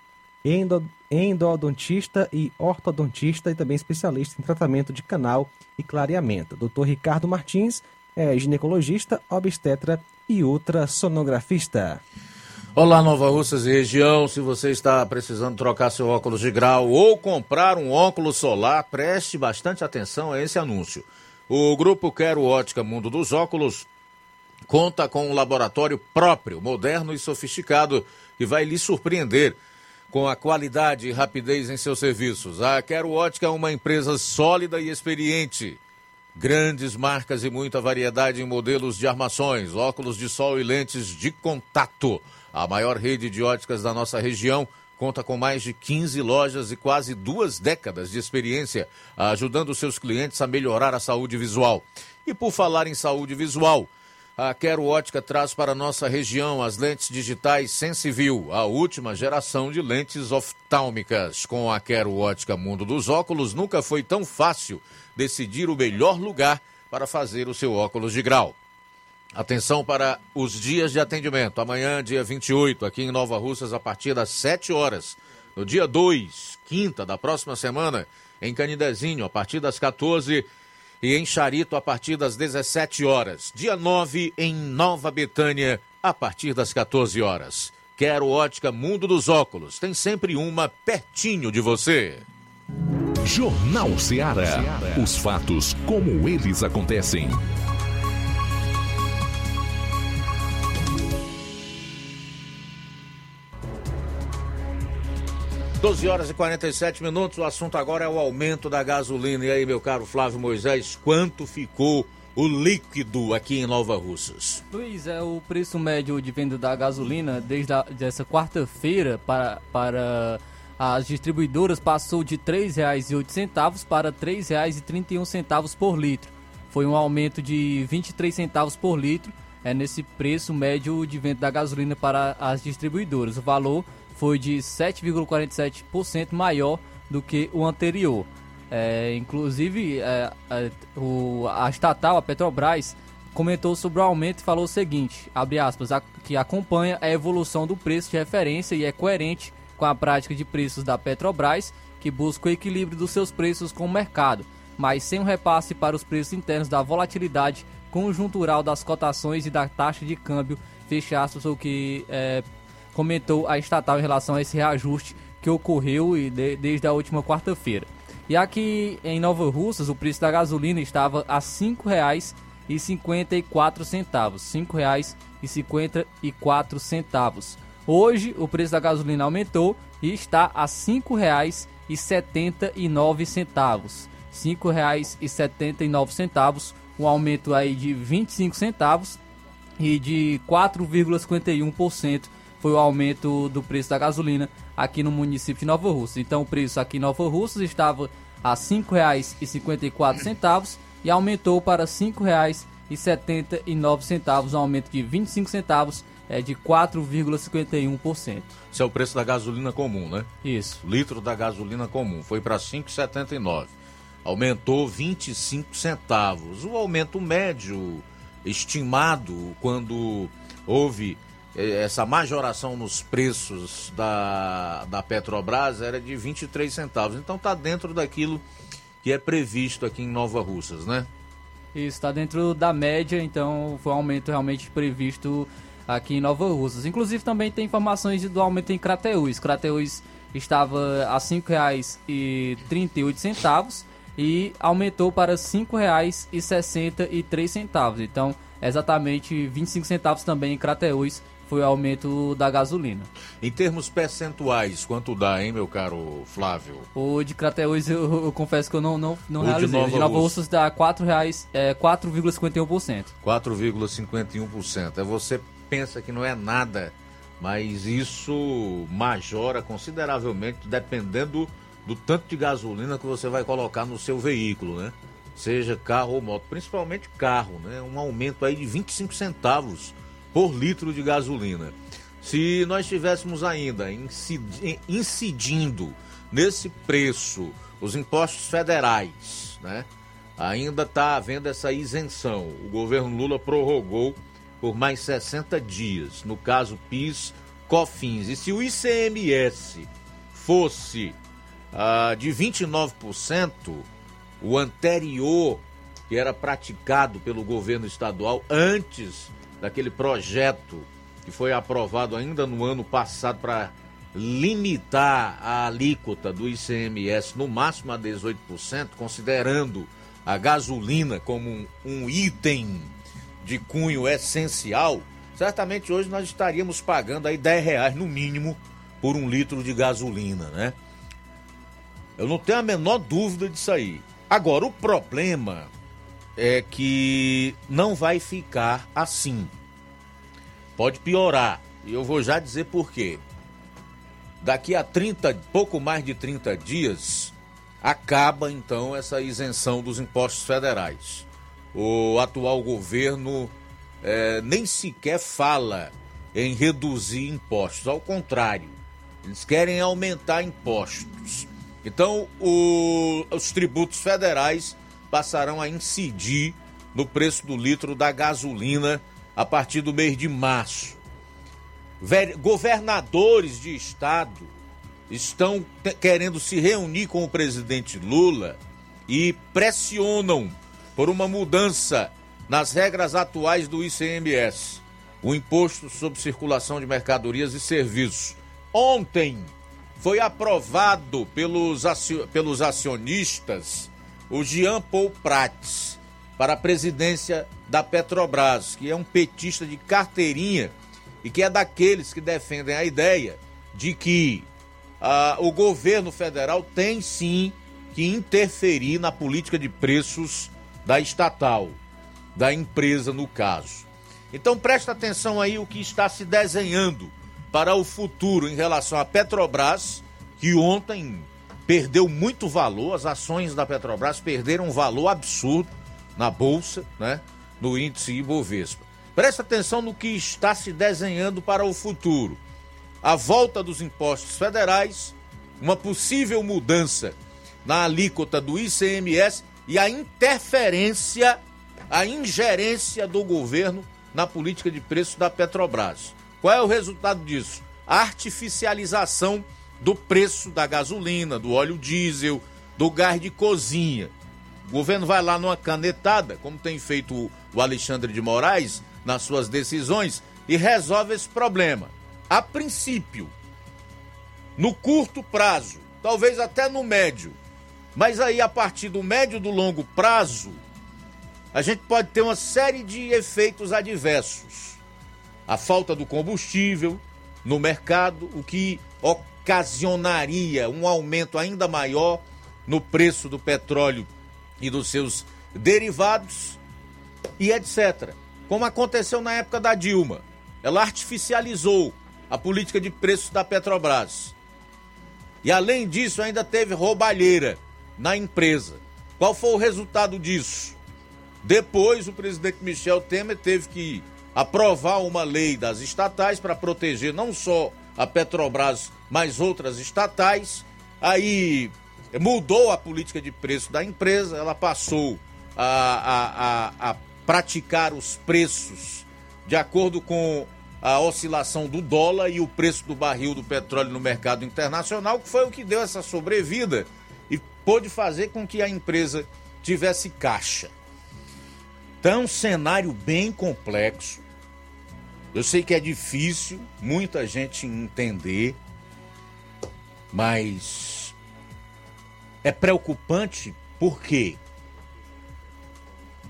[SPEAKER 2] endo, endodontista e ortodontista e também especialista em tratamento de canal e clareamento. Doutor Ricardo Martins é ginecologista, obstetra e ultrassonografista.
[SPEAKER 1] Olá, Nova Russas e região. Se você está precisando trocar seu óculos de grau ou comprar um óculos solar, preste bastante atenção a esse anúncio. O grupo Quero Ótica Mundo dos Óculos conta com um laboratório próprio, moderno e sofisticado, que vai lhe surpreender com a qualidade e rapidez em seus serviços. A Quero Ótica é uma empresa sólida e experiente. Grandes marcas e muita variedade em modelos de armações, óculos de sol e lentes de contato. A maior rede de óticas da nossa região conta com mais de 15 lojas e quase duas décadas de experiência, ajudando seus clientes a melhorar a saúde visual. E por falar em saúde visual, a Quero Ótica traz para nossa região as lentes digitais Sensiview, a última geração de lentes oftálmicas. Com a Quero Ótica Mundo dos Óculos, nunca foi tão fácil decidir o melhor lugar para fazer o seu óculos de grau. Atenção para os dias de atendimento. Amanhã, dia 28, aqui em Nova Russas, a partir das 7 horas. No dia 2, quinta da próxima semana, em Canidezinho, a partir das 14 e em Charito, a partir das 17 horas. Dia 9, em Nova Betânia, a partir das 14 horas. Quero ótica Mundo dos Óculos. Tem sempre uma pertinho de você.
[SPEAKER 15] Jornal Ceará. Os fatos como eles acontecem.
[SPEAKER 1] 12 horas e 47 minutos. O assunto agora é o aumento da gasolina. E aí, meu caro Flávio Moisés, quanto ficou o líquido aqui em Nova Russas?
[SPEAKER 3] Luiz, é o preço médio de venda da gasolina desde a, dessa quarta-feira para, para as distribuidoras passou de R$ 3,08 para R$ 3,31 por litro. Foi um aumento de 23 centavos por litro é nesse preço médio de venda da gasolina para as distribuidoras. O valor foi de 7,47% maior do que o anterior. É, inclusive, é, é, o, a estatal, a Petrobras, comentou sobre o aumento e falou o seguinte, abre aspas, a, que acompanha a evolução do preço de referência e é coerente com a prática de preços da Petrobras, que busca o equilíbrio dos seus preços com o mercado, mas sem um repasse para os preços internos da volatilidade conjuntural das cotações e da taxa de câmbio, fecha aspas, o que é, comentou a estatal em relação a esse reajuste que ocorreu de, desde a última quarta-feira. E aqui em Nova Russas, o preço da gasolina estava a R$ 5,54. R$ 5,54. Hoje, o preço da gasolina aumentou e está a R$ 5,79. R$ 5,79, um aumento aí de 25 centavos e de 4,51% foi o aumento do preço da gasolina aqui no município de Nova Russa. Então o preço aqui em Nova Russa estava a R$ 5,54 e aumentou para R$ 5,79, um aumento de 25 centavos é de 4,51%.
[SPEAKER 1] Esse é o preço da gasolina comum, né?
[SPEAKER 3] Isso.
[SPEAKER 1] Litro da gasolina comum foi para 5,79. Aumentou 25 centavos. O aumento médio estimado quando houve essa majoração nos preços da, da Petrobras era de 23 centavos. Então está dentro daquilo que é previsto aqui em Nova Russas, né?
[SPEAKER 3] Isso, está dentro da média, então foi um aumento realmente previsto aqui em Nova Russas. Inclusive também tem informações do aumento em Crateús. Crateús estava a R$ 5,38 e aumentou para R$ 5,63. Então, exatamente 25 centavos também em Crateús foi o aumento da gasolina.
[SPEAKER 1] Em termos percentuais, quanto dá, hein, meu caro Flávio?
[SPEAKER 3] O de Crateús, eu, eu confesso que eu não, não, não
[SPEAKER 1] O
[SPEAKER 3] realizei.
[SPEAKER 1] de Nova
[SPEAKER 3] o de Nova
[SPEAKER 1] Russas.
[SPEAKER 3] Dá R$ 4,00, é, 4,51%.
[SPEAKER 1] 4,51%. É você pensa que não é nada, mas isso majora consideravelmente dependendo do tanto de gasolina que você vai colocar no seu veículo, né? Seja carro ou moto, principalmente carro, né? Um aumento aí de 25 centavos por litro de gasolina. Se nós tivéssemos ainda incidi- incidindo nesse preço os impostos federais, né? Ainda está havendo essa isenção. O governo Lula prorrogou por mais 60 dias. No caso PIS, COFINS. E se o ICMS fosse ah, de 29%, o anterior que era praticado pelo governo estadual antes daquele projeto que foi aprovado ainda no ano passado para limitar a alíquota do ICMS no máximo a 18%, considerando a gasolina como um, item de cunho essencial, certamente hoje nós estaríamos pagando aí 10 reais no mínimo por um litro de gasolina, né? Eu não tenho a menor dúvida disso aí. Agora, o problema é que não vai ficar assim. Pode piorar. E eu vou já dizer por quê. Daqui a 30, pouco mais de 30 dias, acaba então essa isenção dos impostos federais. O atual governo eh, nem sequer fala em reduzir impostos, ao contrário, eles querem aumentar impostos. Então, o- os tributos federais passarão a incidir no preço do litro da gasolina a partir do mês de março. Ver- Governadores de estado estão querendo se reunir com o presidente Lula e pressionam por uma mudança nas regras atuais do ICMS, o Imposto sobre Circulação de Mercadorias e Serviços. Ontem foi aprovado pelos, pelos acionistas o Jean Paul Prats para a presidência da Petrobras, que é um petista de carteirinha e que é daqueles que defendem a ideia de que ah, o governo federal tem sim que interferir na política de preços da estatal, da empresa no caso. Então presta atenção aí o que está se desenhando para o futuro em relação à Petrobras, que ontem perdeu muito valor, as ações da Petrobras perderam um valor absurdo na bolsa, né, no índice Ibovespa. Presta atenção no que está se desenhando para o futuro. A volta dos impostos federais, uma possível mudança na alíquota do ICMS e a interferência, a ingerência do governo na política de preço da Petrobras. Qual é o resultado disso? Artificialização do preço da gasolina, do óleo diesel, do gás de cozinha. O governo vai lá numa canetada, como tem feito o- Alexandre de Moraes nas suas decisões, e resolve esse problema. A princípio, no curto prazo, talvez até no médio, mas aí a partir do médio do longo prazo, a gente pode ter uma série de efeitos adversos. A falta do combustível no mercado, o que ocasionaria um aumento ainda maior no preço do petróleo e dos seus derivados e etc. Como aconteceu na época da Dilma. Ela artificializou a política de preços da Petrobras. E além disso, ainda teve roubalheira na empresa. Qual foi o resultado disso? Depois, o presidente Michel Temer teve que aprovar uma lei das estatais para proteger não só a Petrobras, mas outras estatais. Aí mudou a política de preço da empresa, ela passou a, a, a, a praticar os preços de acordo com a oscilação do dólar e o preço do barril do petróleo no mercado internacional, que foi o que deu essa sobrevida e pôde fazer com que a empresa tivesse caixa. Então, um cenário bem complexo. Eu sei que é difícil muita gente entender, mas é preocupante porque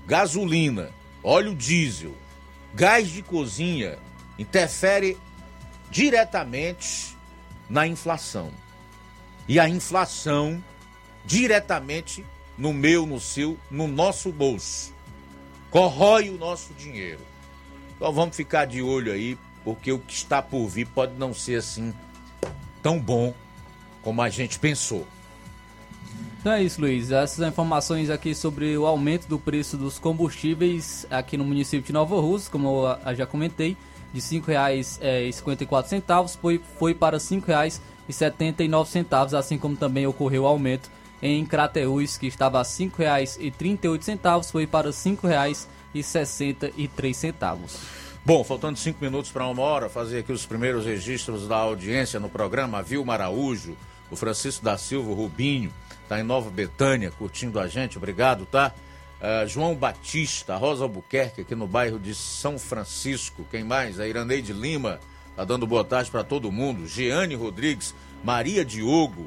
[SPEAKER 1] gasolina, óleo diesel, gás de cozinha interfere diretamente na inflação. E a inflação diretamente no meu, no seu, no nosso bolso. Corrói o nosso dinheiro. Então vamos ficar de olho aí, porque o que está por vir pode não ser assim tão bom como a gente pensou.
[SPEAKER 3] Então é isso, Luiz. Essas informações aqui sobre o aumento do preço dos combustíveis aqui no município de Nova Rússia, como eu já comentei, de R$ 5,54 foi, foi para R$ 5,79, assim como também ocorreu o aumento em Crateús, que estava a R$ 5,38, foi para R$ 5,63.
[SPEAKER 1] Bom, faltando cinco minutos para uma hora, fazer aqui os primeiros registros da audiência no programa Vilma Araújo, o Francisco da Silva, Rubinho, tá em Nova Betânia, curtindo a gente, obrigado, tá? Uh, João Batista, Rosa Albuquerque, aqui no bairro de São Francisco. Quem mais? A Iraneide Lima, tá dando boa tarde para todo mundo. Jeane Rodrigues, Maria Diogo,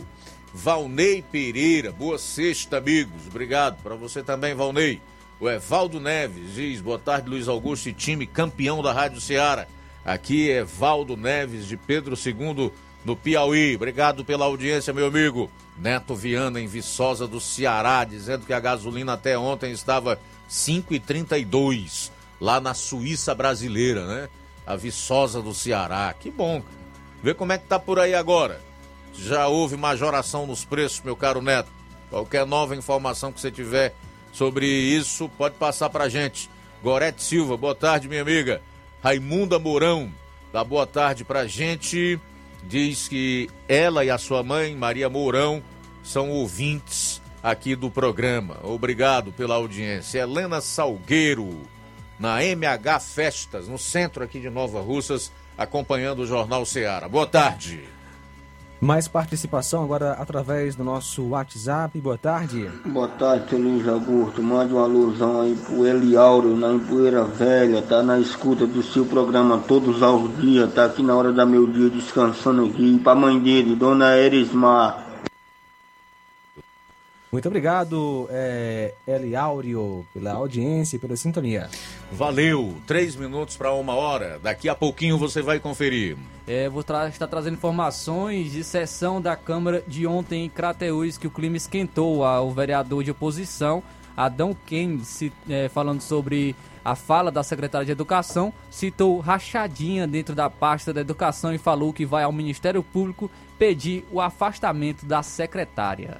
[SPEAKER 1] Valnei Pereira, boa sexta, amigos. Obrigado. Para você também, Valnei. O Evaldo Neves diz: boa tarde, Luiz Augusto e time campeão da Rádio Ceará. Aqui é Valdo Neves de Pedro II no Piauí. Obrigado pela audiência, meu amigo. Neto Viana, em Viçosa do Ceará, dizendo que a gasolina até ontem estava 5,32 lá na Suíça brasileira, né? A Viçosa do Ceará. Que bom. Vê como é que tá por aí agora. Já houve majoração nos preços, meu caro Neto. Qualquer nova informação que você tiver sobre isso, pode passar pra gente. Gorete Silva, boa tarde, minha amiga. Raimunda Mourão, dá boa tarde pra gente diz que ela e a sua mãe, Maria Mourão, são ouvintes aqui do programa. Obrigado pela audiência. Helena Salgueiro, na MH Festas, no centro aqui de Nova Russas, acompanhando o Jornal Ceará. Boa tarde.
[SPEAKER 2] Mais participação agora através do nosso WhatsApp. Boa tarde.
[SPEAKER 16] Boa tarde, seu Luiz Augusto. Mande uma alusão aí pro Eliauro, na Empoeira Velha. Tá na escuta do seu programa todos os dias. Tá aqui na hora da meu dia descansando aqui. Pra mãe dele, Dona Erismar.
[SPEAKER 2] Muito obrigado, é, Eli Áureo, pela audiência e pela sintonia.
[SPEAKER 1] Valeu, três minutos para uma hora. Daqui a pouquinho você vai conferir.
[SPEAKER 3] É, vou tra estar trazendo informações de sessão da Câmara de ontem em Crateús, que o clima esquentou. O vereador de oposição, Adão Keynes, é, falando sobre a fala da secretária de Educação, citou rachadinha dentro da pasta da Educação e falou que vai ao Ministério Público pedir o afastamento da secretária.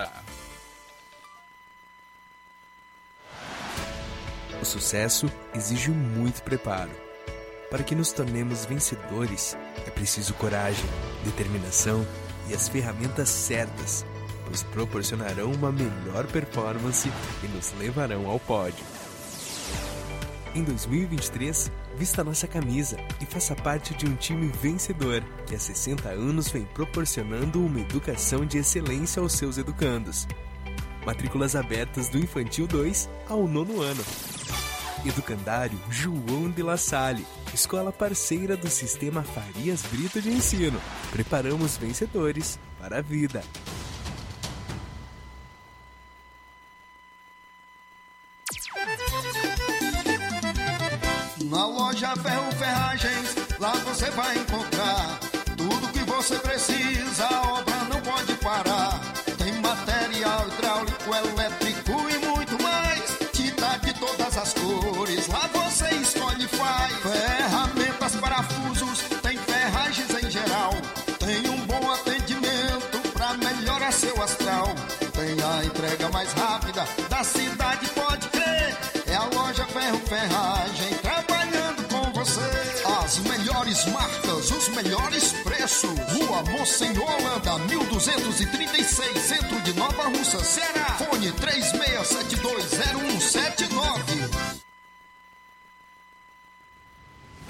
[SPEAKER 17] O sucesso exige muito preparo. Para que nos tornemos vencedores, é preciso coragem, determinação e as ferramentas certas, pois proporcionarão uma melhor performance e nos levarão ao pódio. Em 2023, vista nossa camisa e faça parte de um time vencedor que há 60 anos vem proporcionando uma educação de excelência aos seus educandos. Matrículas abertas do Infantil 2 ao nono ano. Educandário João de La Salle, escola parceira do Sistema Farias Brito de Ensino. Preparamos vencedores para a vida.
[SPEAKER 18] Loja Ferro Ferragens, lá você vai encontrar tudo que você precisa, melhores preços. Rua Monsenhor Holanda, 1236, centro de Nova Russa, Ceará. Fone 36720179.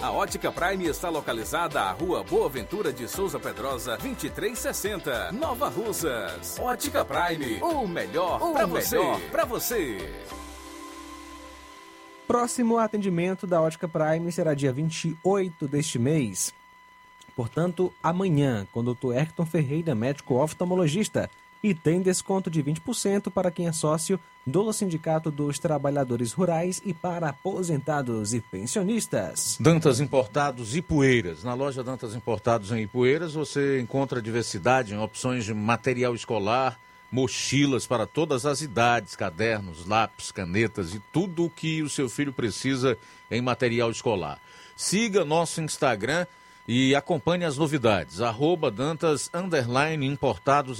[SPEAKER 5] A Ótica Prime está localizada à Rua Boa Ventura de Souza Pedrosa, 2360, Nova Russas. Ótica Prime, o melhor para você. Para você.
[SPEAKER 2] Próximo atendimento da Ótica Prime será dia 28 deste mês. Portanto, amanhã, com o Dr. Erton Ferreira, médico oftalmologista. E tem desconto de 20% para quem é sócio do Sindicato dos Trabalhadores Rurais e para aposentados e pensionistas.
[SPEAKER 1] Dantas Importados e Poeiras. Na loja Dantas Importados em Ipueiras você encontra diversidade em opções de material escolar, mochilas para todas as idades, cadernos, lápis, canetas e tudo o que o seu filho precisa em material escolar. Siga nosso Instagram e acompanhe as novidades. Arroba Dantas Importados.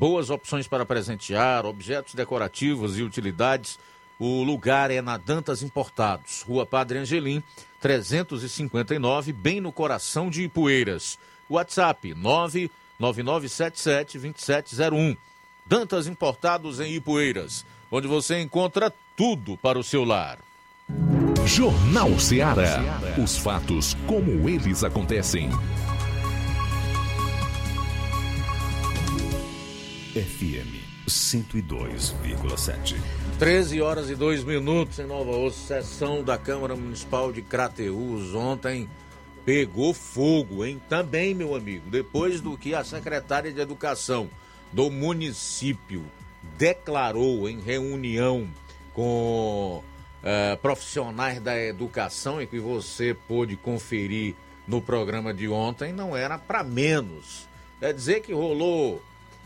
[SPEAKER 1] Boas opções para presentear, objetos decorativos e utilidades. O lugar é na Dantas Importados, Rua Padre Angelim, 359, bem no coração de Ipueiras. WhatsApp 999772701. Dantas Importados em Ipueiras, onde você encontra tudo para o seu lar.
[SPEAKER 15] Jornal Ceará. Os fatos como eles acontecem. FM 102,7.
[SPEAKER 1] 13 horas e 2 minutos em Nova Osso, sessão da Câmara Municipal de Crateús. Ontem pegou fogo, hein? Também, meu amigo, depois do que a secretária de Educação do município declarou em reunião com eh, profissionais da educação e que você pôde conferir no programa de ontem, não era para menos. Quer dizer que rolou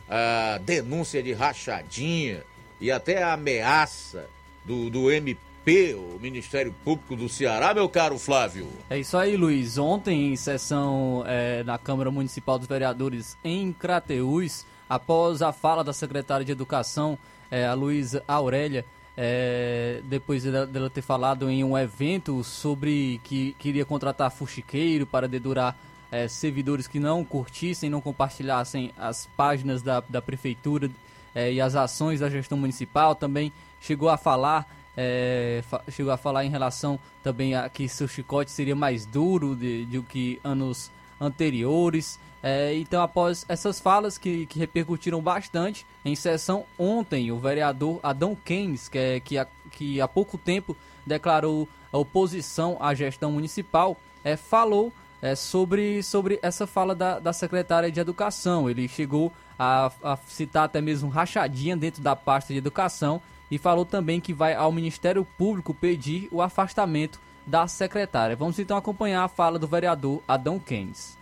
[SPEAKER 1] a denúncia de rachadinha e até a ameaça do, do MP, o Ministério Público do Ceará, meu caro Flávio.
[SPEAKER 3] É isso aí, Luiz. Ontem, em sessão é, na Câmara Municipal dos Vereadores em Crateús, após a fala da secretária de Educação, é, a Luísa Aurélia, é, depois dela, ter falado em um evento sobre que queria contratar fuxiqueiro para dedurar é, servidores que não curtissem, não compartilhassem as páginas da, da prefeitura é, e as ações da gestão municipal. Também chegou a falar é, chegou a falar em relação também a que seu chicote seria mais duro de, do que anos anteriores. É, então, após essas falas que, que repercutiram bastante, em sessão ontem, o vereador Adão Keynes, que, é, que, que há pouco tempo declarou a oposição à gestão municipal, é, falou é, sobre, sobre essa fala da, da secretária de Educação. Ele chegou a, a citar até mesmo rachadinha dentro da pasta de Educação e falou também que vai ao Ministério Público pedir o afastamento da secretária. Vamos então acompanhar a fala do vereador Adão Keynes.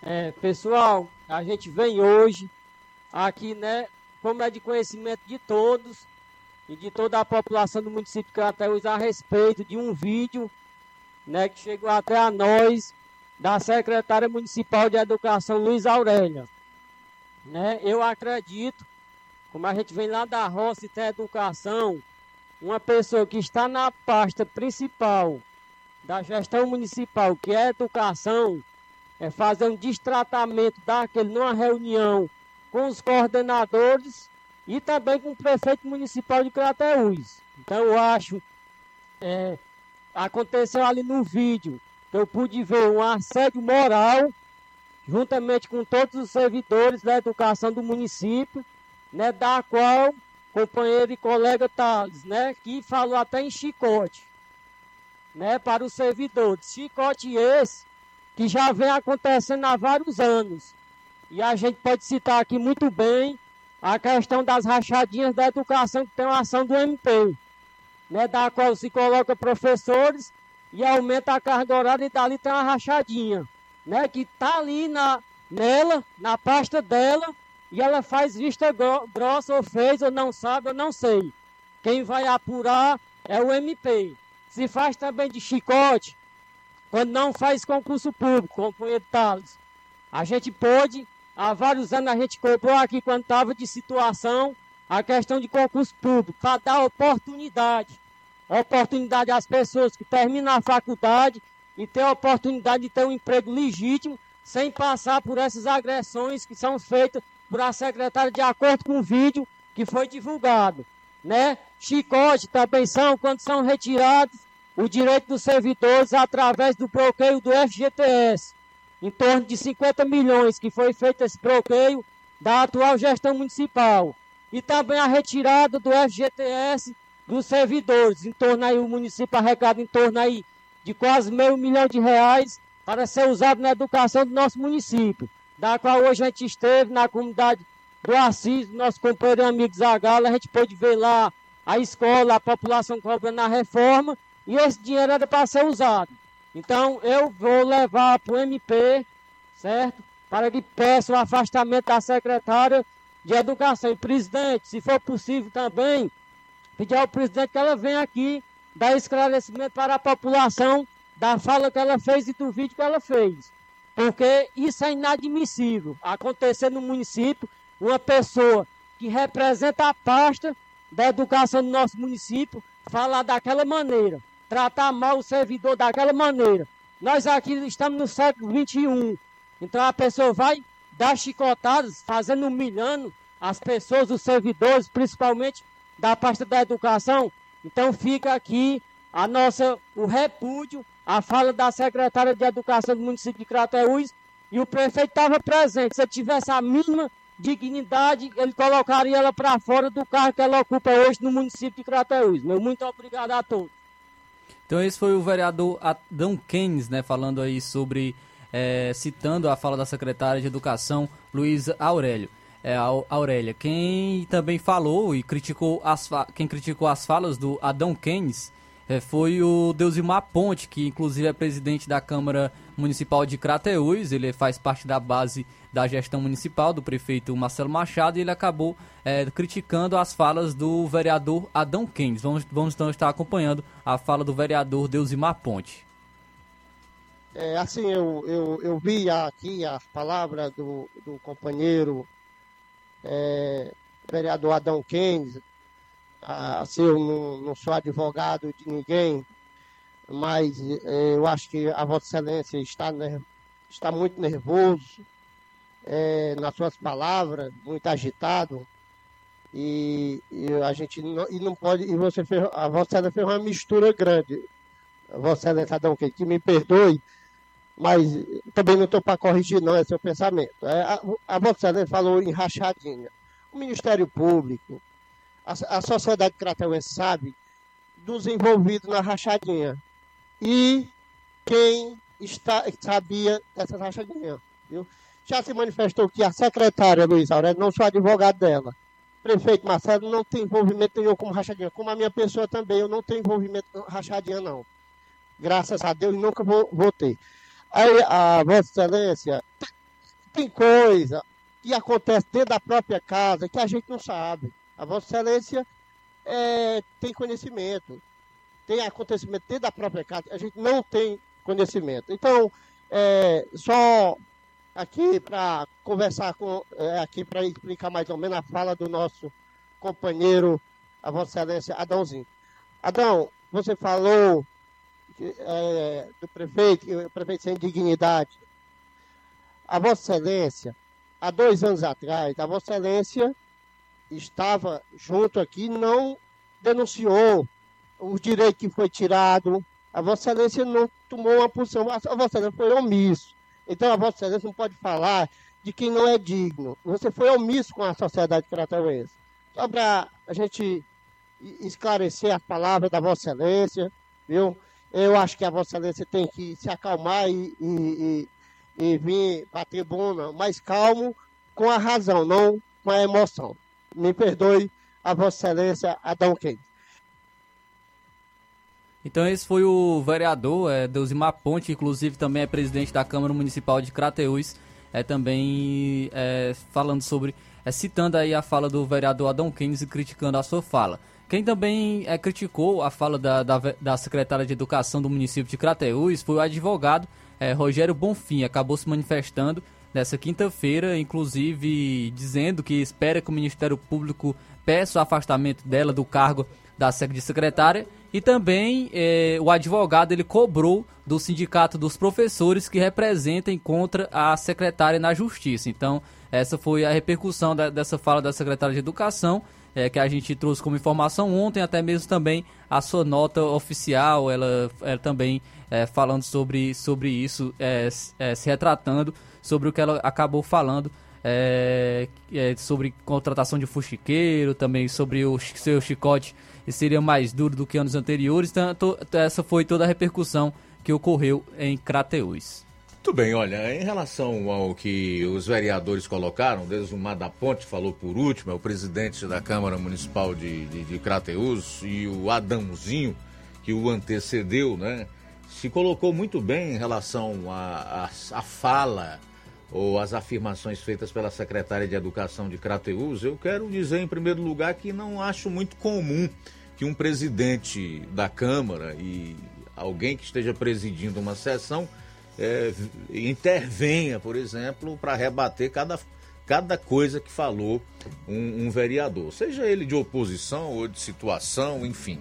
[SPEAKER 19] É, pessoal, a gente vem hoje aqui, né, como é de conhecimento de todos e de toda a população do município de Crateus a respeito de um vídeo, né, que chegou até a nós da secretária municipal de educação Luiz Aurélia. Né, eu acredito, como a gente vem lá da roça e tem educação, uma pessoa que está na pasta principal da gestão municipal, que é educação, é fazer um destratamento daquele numa reunião com os coordenadores e também com o prefeito municipal de Crateús. Então eu acho, é, aconteceu ali no vídeo, que eu pude ver um assédio moral, juntamente com todos os servidores da educação do município, né, da qual companheiro e colega Thales, né, que falou até em chicote, né, para os servidores. Chicote esse que já vem acontecendo há vários anos. E a gente pode citar aqui muito bem a questão das rachadinhas da educação, que tem uma ação do MP, né, da qual se coloca professores e aumenta a carga horária e dali tem uma rachadinha, né, que está ali na, nela, na pasta dela, e ela faz vista grossa ou fez ou não sabe, eu não sei. Quem vai apurar é o MP. Se faz também de chicote, quando não faz concurso público, companheiro Thales. A gente pôde, há vários anos a gente cobrou aqui quando estava de situação a questão de concurso público, para dar oportunidade. Oportunidade às pessoas que terminam a faculdade e ter a oportunidade de ter um emprego legítimo, sem passar por essas agressões que são feitas por a secretária de acordo com o vídeo que foi divulgado. Né? Chicote também são quando são retirados o direito dos servidores através do bloqueio do FGTS, em torno de 50 milhões que foi feito esse bloqueio da atual gestão municipal. E também a retirada do FGTS dos servidores, em torno aí, o município arrecada em torno aí de quase meio milhão de reais para ser usado na educação do nosso município, da qual hoje a gente esteve na comunidade do Assis, nosso companheiro e amigo Zagala, a gente pôde ver lá a escola, a população cobrando a reforma, e esse dinheiro era para ser usado. Então eu vou levar para o MP, certo? Para que peça o afastamento da secretária de Educação. E presidente, se for possível também, pedir ao presidente que ela venha aqui dar esclarecimento para a população da fala que ela fez e do vídeo que ela fez. Porque isso é inadmissível. Acontecer no município, uma pessoa que representa a pasta da educação do nosso município falar daquela maneira tratar mal o servidor daquela maneira. Nós aqui estamos no século 21. Então a pessoa vai dar chicotadas, fazendo humilhando as pessoas, os servidores, principalmente da pasta da educação. Então fica aqui a nossa, o repúdio, a fala da secretária de Educação do município de Crateús e o prefeito estava presente. Se tivesse a mínima dignidade, ele colocaria ela para fora do cargo que ela ocupa hoje no município de Crateús. Meu muito obrigado a todos.
[SPEAKER 3] Então esse foi o vereador Adão Keynes, né, falando aí sobre, é, citando a fala da secretária de Educação, Luísa Aurélio. É, Aurélia. Quem também falou e criticou as, quem criticou as falas do Adão Keynes é, foi o Deusimar Ponte, que inclusive é presidente da Câmara Municipal de Crateús, ele faz parte da base da gestão municipal do prefeito Marcelo Machado e ele acabou é, criticando as falas do vereador Adão Keynes. Vamos, vamos então estar acompanhando a fala do vereador Deusimar Ponte.
[SPEAKER 19] É, assim, eu, eu, eu vi aqui a palavra do, do companheiro é, vereador Adão Keynes. Assim, eu não, não sou advogado de ninguém, mas é, eu acho que a Vossa Excelência está
[SPEAKER 20] está muito nervoso é, nas suas palavras, muito agitado. E, e a gente não, e não pode. E você fez, a Vossa Excelência fez uma mistura grande. Vossa Excelência Adão que, que me perdoe, mas também não estou para corrigir, não, é seu pensamento. É, a, a falou em rachadinha. O Ministério Público, a, a sociedade crateuense sabe dos envolvidos na rachadinha. E quem está, sabia dessa rachadinha, viu? Já se manifestou que a secretária Luiz Aurélio, não sou advogado dela, prefeito Marcelo, não tem envolvimento nenhum com rachadinha, como a minha pessoa também, eu não tenho envolvimento com rachadinha, não. Graças a Deus, nunca vou, vou ter. Aí, a Vossa Excelência, tem coisa que acontece dentro da própria casa que a gente não sabe. A Vossa Excelência é, tem conhecimento, tem acontecimento dentro da própria casa, a gente não tem conhecimento. Então, é, só aqui para conversar com, é, aqui para explicar mais ou menos a fala do nosso companheiro, a Vossa Excelência Adãozinho. Adão, você falou é, do prefeito, o prefeito sem dignidade. A Vossa Excelência, há dois anos atrás, a Vossa Excelência estava junto aqui, não denunciou o direito que foi tirado. A Vossa Excelência não tomou uma posição, a Vossa Excelência foi omisso. Então a Vossa Excelência não pode falar de quem não é digno. Você foi omisso com a sociedade cratauense. Só para a gente esclarecer as palavras da Vossa Excelência, viu? Eu acho que a Vossa Excelência tem que se acalmar e, e, e, e vir para a tribuna mais calmo, com a razão, não com a emoção. Me perdoe, a Vossa Excelência Adão Kennedy.
[SPEAKER 3] Então esse foi o vereador é, Deusimar Ponte, inclusive também é presidente da Câmara Municipal de Crateús, é também é, falando sobre, é, citando aí a fala do vereador Adão Keynes e criticando a sua fala. Quem também é, criticou a fala da, da, da, secretária de Educação do município de Crateús foi o advogado é, Rogério Bonfim, acabou se manifestando nessa quinta-feira, inclusive dizendo que espera que o Ministério Público peça o afastamento dela do cargo da secretária e também eh, o advogado ele cobrou do sindicato dos professores que representem contra a secretária na justiça. Então, essa foi a repercussão da, dessa fala da secretária de Educação, eh, que a gente trouxe como informação ontem, até mesmo também a sua nota oficial, ela, ela também eh, falando sobre, sobre isso, se retratando sobre o que ela acabou falando. sobre contratação de fuxiqueiro, também sobre o seu chicote seria mais duro do que anos anteriores. Então, essa foi toda a repercussão que ocorreu em Crateús.
[SPEAKER 1] Muito bem, olha, em relação ao que os vereadores colocaram, desde o Mar da Ponte falou por último, é o presidente da Câmara Municipal de, de, de Crateús e o Adãozinho, que o antecedeu, né? Se colocou muito bem em relação à fala ou as afirmações feitas pela secretária de Educação de Crateús. Eu quero dizer, em primeiro lugar, que não acho muito comum que um presidente da Câmara e alguém que esteja presidindo uma sessão é, intervenha, por exemplo, para rebater cada, cada coisa que falou um, um, vereador, seja ele de oposição ou de situação, enfim,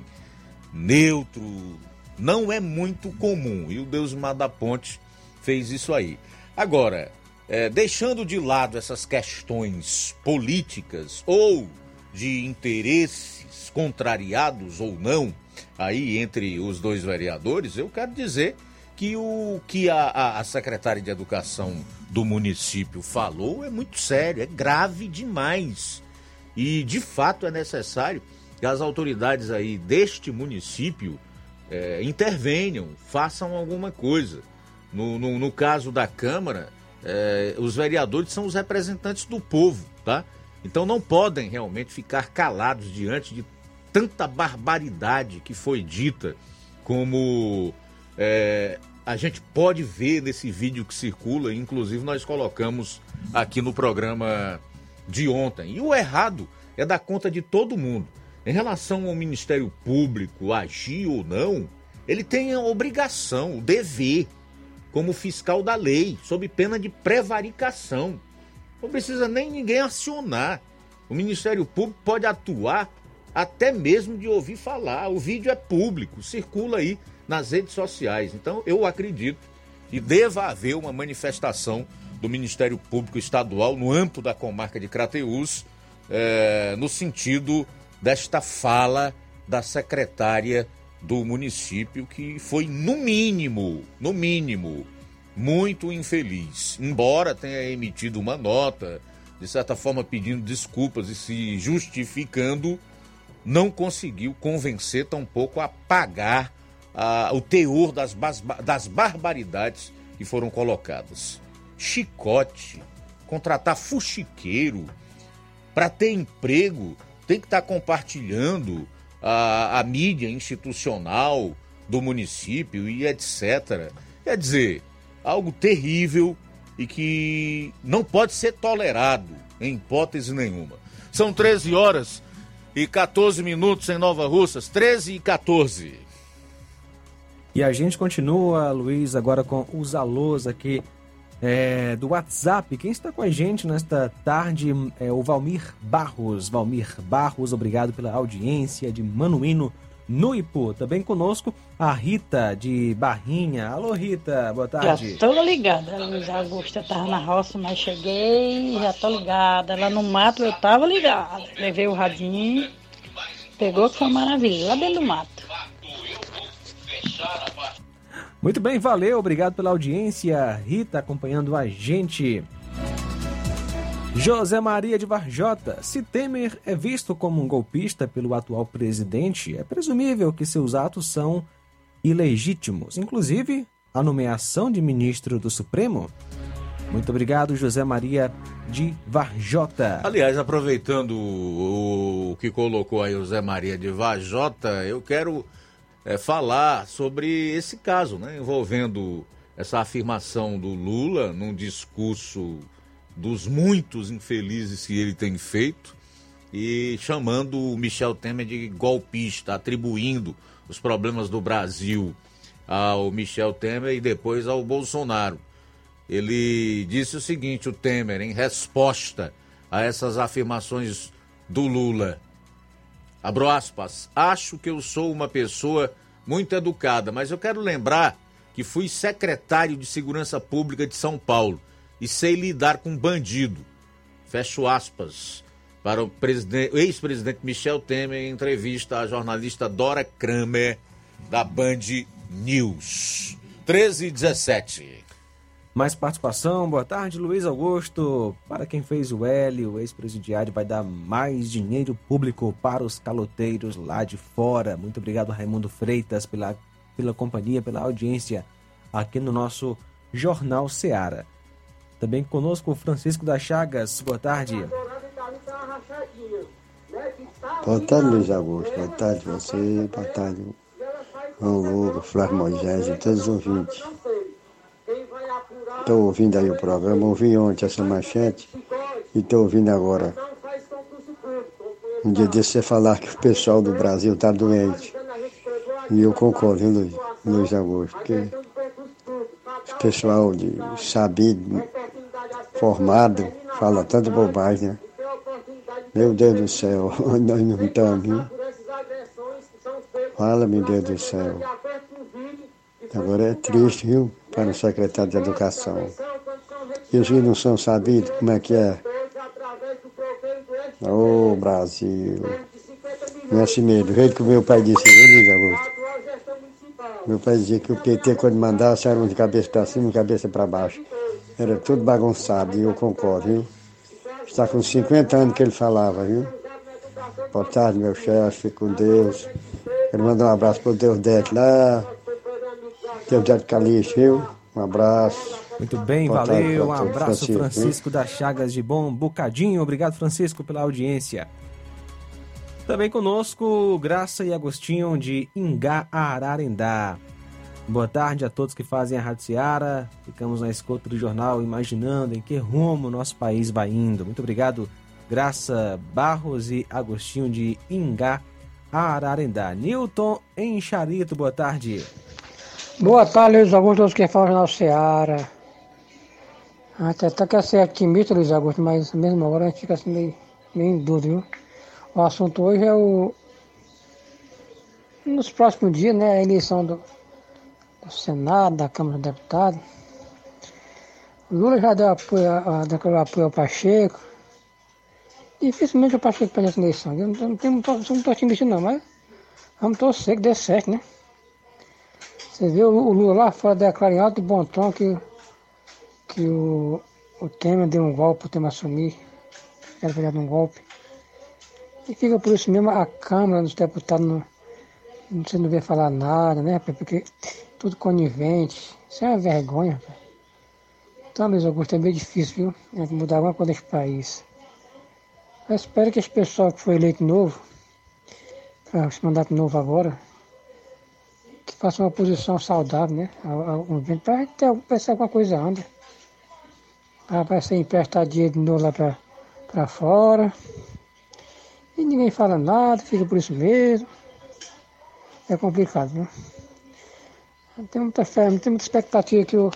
[SPEAKER 1] neutro, não é muito comum. E o Deus da Ponte fez isso aí. Agora, é, deixando de lado essas questões políticas ou de interesse contrariados ou não aí entre os dois vereadores, eu quero dizer que o que a, a, secretária de Educação do município falou é muito sério, é grave demais. E de fato é necessário que as autoridades aí deste município é, intervenham, façam alguma coisa. No, no, no caso da Câmara, é, os vereadores são os representantes do povo, tá? Então não podem realmente ficar calados diante de tanta barbaridade que foi dita, como é, a gente pode ver nesse vídeo que circula, inclusive nós colocamos aqui no programa de ontem. E o errado é dar conta de todo mundo. Em relação ao Ministério Público agir ou não, ele tem a obrigação, o dever, como fiscal da lei, sob pena de prevaricação. Não precisa nem ninguém acionar. O Ministério Público pode atuar até mesmo de ouvir falar. O vídeo é público, circula aí nas redes sociais. Então eu acredito que deva haver uma manifestação do Ministério Público Estadual no âmbito da comarca de Crateús, é, no sentido desta fala da secretária do município, que foi, no mínimo, no mínimo, muito infeliz. Embora tenha emitido uma nota, de certa forma pedindo desculpas e se justificando, não conseguiu convencer tampouco a pagar o teor das, das barbaridades que foram colocadas. Chicote, contratar fuxiqueiro, para ter emprego, tem que estar tá compartilhando a, a mídia institucional do município e etc. Quer dizer, algo terrível e que não pode ser tolerado em hipótese nenhuma. São 13 horas e 14 minutos em Nova Russas, 13 e 14.
[SPEAKER 2] E a gente continua, Luiz, agora com os alôs aqui é, do WhatsApp. Quem está com a gente nesta tarde é o Valmir Barros. Valmir Barros, obrigado pela audiência de Manuíno no Ipu. Também conosco a Rita de Barrinha. Alô, Rita, boa tarde.
[SPEAKER 21] Já estou ligada. Luiz Augusto, eu estava na roça, mas cheguei, já estou ligada. Lá no mato eu estava ligada. Levei o radinho, pegou que foi uma maravilha, lá dentro do mato.
[SPEAKER 2] Muito bem, valeu, obrigado pela audiência. Rita acompanhando a gente. José Maria de Varjota. Se Temer é visto como um golpista pelo atual presidente, é presumível que seus atos são ilegítimos, inclusive a nomeação de ministro do Supremo. Muito obrigado, José Maria de Varjota.
[SPEAKER 1] Aliás, aproveitando o que colocou aí José Maria de Varjota, eu quero é, falar sobre esse caso, né, envolvendo essa afirmação do Lula num discurso dos muitos infelizes que ele tem feito e chamando o Michel Temer de golpista, atribuindo os problemas do Brasil ao Michel Temer e depois ao Bolsonaro. Ele disse o seguinte: o Temer, em resposta a essas afirmações do Lula, Abro aspas. Acho que eu sou uma pessoa muito educada, mas eu quero lembrar que fui secretário de Segurança Pública de São Paulo e sei lidar com bandido. Fecho aspas. Para o ex-presidente Michel Temer em entrevista à jornalista Dora Kramer, da Band News. 13 e 17.
[SPEAKER 2] Mais participação, boa tarde, Luiz Augusto. Para quem fez o L, o ex-presidiário vai dar mais dinheiro público para os caloteiros lá de fora. Muito obrigado, Raimundo Freitas, pela, pela companhia, pela audiência aqui no nosso Jornal Seara. Também conosco o Francisco das Chagas. Boa tarde.
[SPEAKER 22] Boa tarde, Luiz Augusto. Boa tarde, você. Boa tarde, João Flávio Moisés e todos os ouvintes. Estou ouvindo aí o programa, ouvi ontem essa manchete e estou ouvindo agora. Um dia desse você falar que o pessoal do Brasil está doente. E eu concordo, viu, Luiz, Luiz Augusto, porque o pessoal de sabido, formado, fala tanta bobagem, né? Meu Deus do céu, [laughs] nós não estamos, viu? Fala, meu Deus do céu. Agora é triste, viu? Para o secretário de Educação. E os que não são sabidos, como é que é? Ô oh, Brasil. Não é assim mesmo. Do jeito que o meu pai disse, Luiz Augusto? Meu pai dizia que o PT, quando mandasse, era de cabeça para cima e cabeça para baixo. Era tudo bagunçado, e eu concordo, viu? Está com 50 anos que ele falava, viu? Boa tarde, meu chefe, com Deus. Quero mandar um abraço para o Deus Dete lá, Deus Dete Calixto, viu? Um abraço.
[SPEAKER 2] Muito bem, Boa valeu. Tarde, um abraço, Francisco, Francisco das Chagas de Bom Bocadinho. Obrigado, Francisco, pela audiência. Também conosco, Graça e Agostinho de Ingá, Ararendá. Boa tarde a todos que fazem a Rádio Seara. Ficamos na escuta do jornal imaginando em que rumo o nosso país vai indo. Muito obrigado, Graça Barros e Agostinho de Ingá, Ararendá. Newton em Charito, boa tarde.
[SPEAKER 23] Boa tarde, Luiz Augusto, todos que falam na Seara. Até, quer ser otimista, Luiz Augusto, mas mesmo agora a gente fica assim meio, meio em dúvida, viu? O assunto hoje é o. Nos próximos dias, né? A eleição do, do Senado, da Câmara dos Deputados. Lula já deu apoio, a, declarou apoio ao Pacheco. Dificilmente o Pacheco perde essa eleição. Eu não, tô otimista não, mas vamos torcer que dê certo, né? Você vê o, Lula lá fora declara em alto bom tom que, que o, o Temer deu um golpe, o Temer assumir. Era verdade um golpe. E fica por isso mesmo a Câmara dos Deputados não, você não vê falar nada, né? Porque tudo conivente. Isso é uma vergonha. Então, Luiz Augusto, é meio difícil, viu? É mudar alguma coisa nesse país. Eu espero que esse pessoal que foi eleito novo, esse mandato novo agora, faça uma posição saudável, né? Para ter pensar alguma coisa anda. Vai ser emprestar de novo lá para fora. E ninguém fala nada, fica por isso mesmo. É complicado, né? Tem muita fé, não tem muita expectativa que o,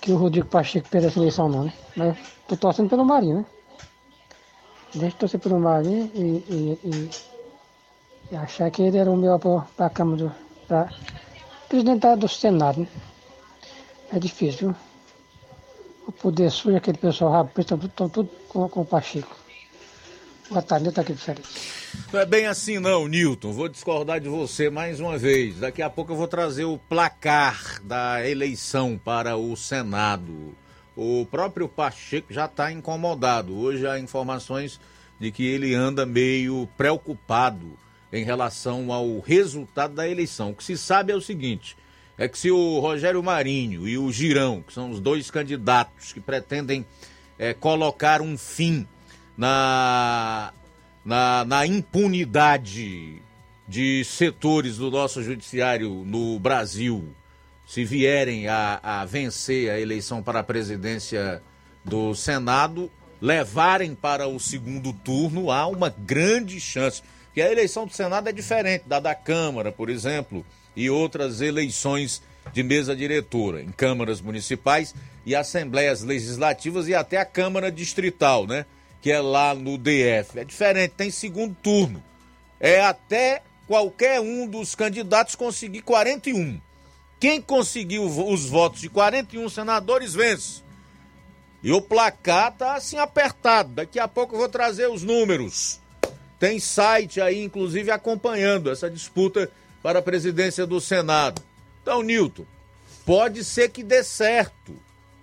[SPEAKER 23] que o Rodrigo Pacheco perca essa eleição não, né? Mas tô torcendo pelo Marinho, né? Deixa eu torcer pelo Marinho e, e, e, e achar que ele era o meu para a Câmara do. Pra presidente do Senado? É difícil? O poder sujo, aquele pessoal rápido, estão tudo, com, com o Pacheco. Boa tarde, está aqui diferente.
[SPEAKER 1] Não é bem assim não, Newton. Vou discordar de você mais uma vez. Daqui a pouco eu vou trazer o placar da eleição para o Senado. O próprio Pacheco já está incomodado. Hoje há informações de que ele anda meio preocupado em relação ao resultado da eleição. O que se sabe é o seguinte: é que se o Rogério Marinho e o Girão, que são os dois candidatos que pretendem é, colocar um fim na, na, na impunidade de setores do nosso judiciário no Brasil, se vierem a, a vencer a eleição para a presidência do Senado, levarem para o segundo turno, há uma grande chance. Que a eleição do Senado é diferente da da Câmara, por exemplo, e outras eleições de mesa diretora, em câmaras municipais e assembleias legislativas e até a Câmara Distrital, né? que é lá no DF. É diferente, tem segundo turno. É até qualquer um dos candidatos conseguir 41. Quem conseguiu os votos de 41 senadores vence. E o placar tá assim apertado. Daqui a pouco eu vou trazer os números. Tem site aí, inclusive, acompanhando essa disputa para a presidência do Senado. Então, Nilton, pode ser que dê certo.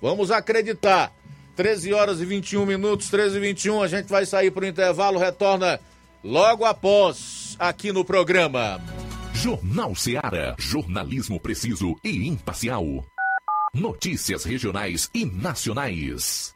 [SPEAKER 1] Vamos acreditar. 13 horas e 21 minutos, 13 e 21, a gente vai sair para o intervalo, retorna logo após aqui no programa.
[SPEAKER 4] Jornal Seara, jornalismo preciso e imparcial. Notícias regionais e nacionais.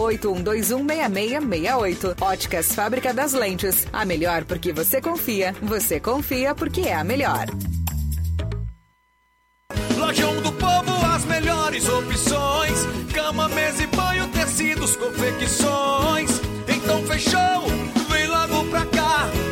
[SPEAKER 24] 81216668. Óticas Fábrica das Lentes. A melhor porque você confia. Você confia porque é a melhor.
[SPEAKER 25] Lojão do Povo, as melhores opções: cama, mesa e banho, tecidos, confecções. Então fechou, vem logo pra cá.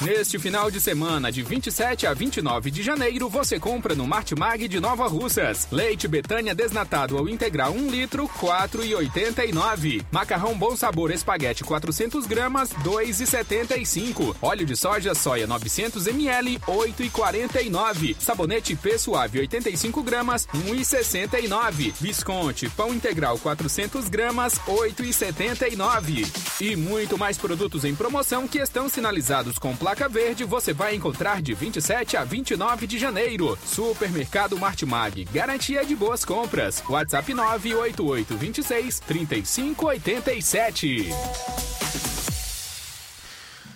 [SPEAKER 7] Neste final de semana, de 27 a 29 de janeiro, você compra no Martimag de Nova Russas. Leite Betânia desnatado ou integral 1 litro, 4,89. Macarrão Bom Sabor Espaguete 400 gramas, 2,75. Óleo de soja soia 900 ml, 8,49. Sabonete P Suave 85 gramas, 1,69. Visconti Pão Integral 400 gramas, 8,79. E muito mais produtos em promoção que estão sinalizados com placa verde você vai encontrar de 27 a 29 de janeiro. Supermercado Martimag, garantia de boas compras. WhatsApp 988 26 3587.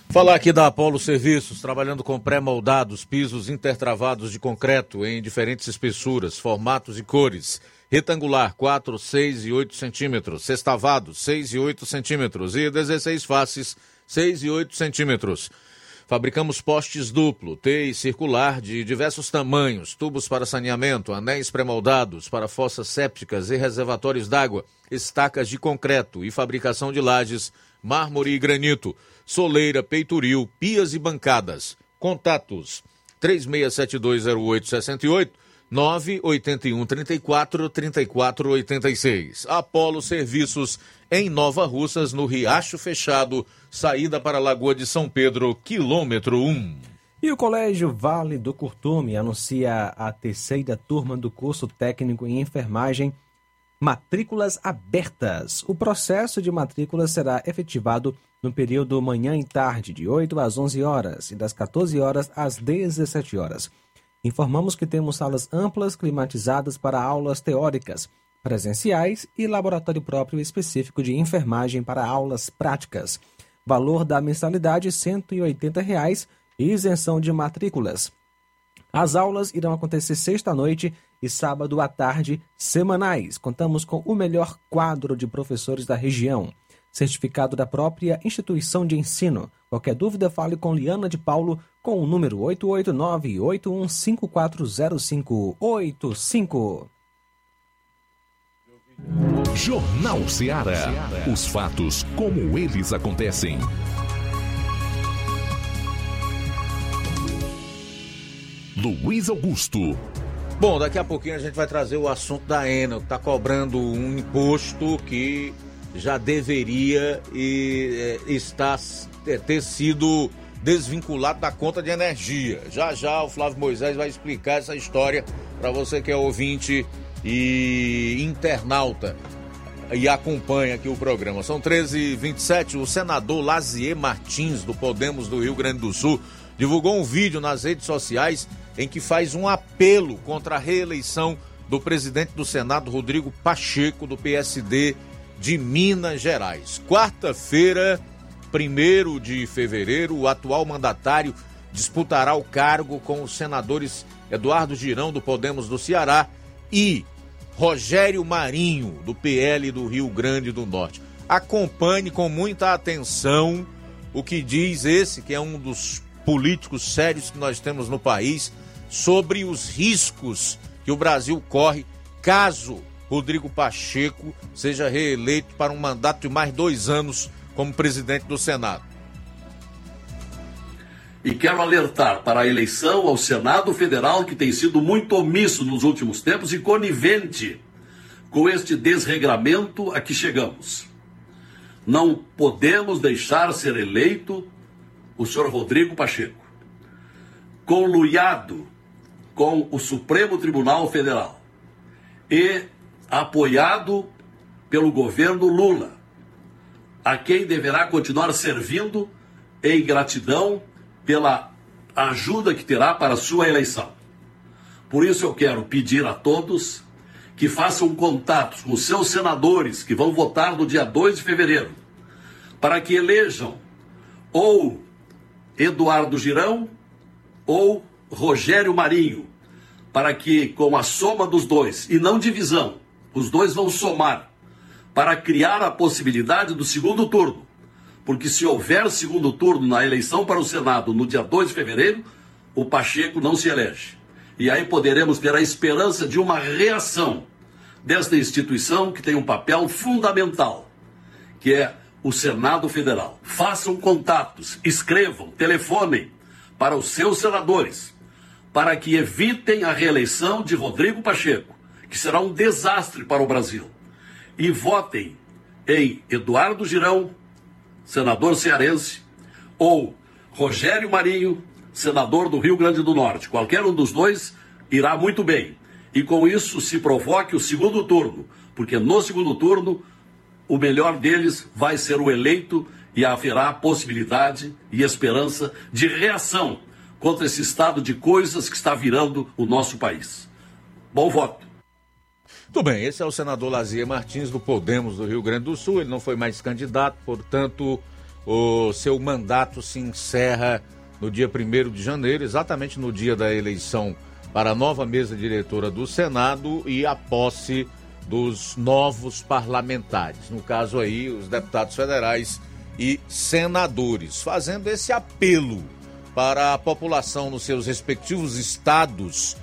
[SPEAKER 1] Falar aqui da Apolo Serviços, trabalhando com pré-moldados, pisos intertravados de concreto em diferentes espessuras, formatos e cores. Retangular, 4, 6 e 8 centímetros. Sextavado, 6 e 8 centímetros. E 16 faces, 6 e 8 centímetros. Fabricamos postes duplo, T e circular de diversos tamanhos, tubos para saneamento, anéis pré-moldados para fossas sépticas e reservatórios d'água, estacas de concreto e fabricação de lajes, mármore e granito, soleira, peitoril, pias e bancadas. Contatos 36720868 981 34 34 86. Apolo Serviços em Nova Russas, no Riacho Fechado, saída para a Lagoa de São Pedro, quilômetro 1.
[SPEAKER 2] E o Colégio Vale do Curtume anuncia a terceira turma do curso técnico em enfermagem Matrículas abertas. O processo de matrícula será efetivado no período manhã e tarde, de 8 às 11 horas e das 14 horas às 17 horas. Informamos que temos salas amplas climatizadas para aulas teóricas, presenciais e laboratório próprio específico de enfermagem para aulas práticas. Valor da mensalidade 180 reais e isenção de matrículas. As aulas irão acontecer sexta-noite e sábado à tarde, semanais. Contamos com o melhor quadro de professores da região, certificado da própria instituição de ensino. Qualquer dúvida, fale com Liana de Paulo com o número 889-81540585.
[SPEAKER 4] Jornal Ceará. Os fatos como eles acontecem. Luiz Augusto.
[SPEAKER 1] Bom, daqui a pouquinho a gente vai trazer o assunto da Enel, que está cobrando um imposto que já deveria e, é, estar, é, ter sido desvinculado da conta de energia. Já já o Flávio Moisés vai explicar essa história para você que é ouvinte e internauta e acompanha aqui o programa. São 13h27. O senador Lazier Martins, do Podemos do Rio Grande do Sul, divulgou um vídeo nas redes sociais em que faz um apelo contra a reeleição do presidente do Senado, Rodrigo Pacheco, do PSD de Minas Gerais. Quarta-feira, 1 de fevereiro, o atual mandatário disputará o cargo com os senadores Eduardo Girão, do Podemos do Ceará, e Rogério Marinho, do PL do Rio Grande do Norte. Acompanhe com muita atenção o que diz esse, que é um dos políticos sérios que nós temos no país, sobre os riscos que o Brasil corre caso Rodrigo Pacheco seja reeleito para um mandato de mais dois anos como presidente do Senado.
[SPEAKER 26] E quero alertar para a eleição ao Senado Federal, que tem sido muito omisso nos últimos tempos e conivente com este desregramento a que chegamos. Não podemos deixar ser eleito o senhor Rodrigo Pacheco, conluiado com o Supremo Tribunal Federal e apoiado pelo governo Lula, a quem deverá continuar servindo em gratidão pela ajuda que terá para a sua eleição. Por isso eu quero pedir a todos que façam contatos com seus senadores que vão votar no dia 2 de fevereiro, para que elejam ou Eduardo Girão ou Rogério Marinho, para que, com a soma dos dois, e não divisão, os dois vão somar, para criar a possibilidade do segundo turno. Porque se houver segundo turno na eleição para o Senado no dia 2 de fevereiro, o Pacheco não se elege. E aí poderemos ter a esperança de uma reação desta instituição que tem um papel fundamental, que é o Senado Federal. Façam contatos, escrevam, telefonem para os seus senadores, para que evitem a reeleição de Rodrigo Pacheco, que será um desastre para o Brasil. E votem em Eduardo Girão, senador cearense, ou Rogério Marinho, senador do Rio Grande do Norte. Qualquer um dos dois irá muito bem. E com isso se provoque o segundo turno, porque no segundo turno o melhor deles vai ser o eleito e haverá possibilidade e esperança de reação contra esse estado de coisas que está virando o nosso país. Bom voto.
[SPEAKER 1] Muito bem, esse é o senador Lazier Martins do Podemos do Rio Grande do Sul. Ele não foi mais candidato, portanto, o seu mandato se encerra no dia 1 de janeiro, exatamente no dia da eleição para a nova mesa diretora do Senado e a posse dos novos parlamentares. No caso aí, os deputados federais e senadores, fazendo esse apelo para a população nos seus respectivos estados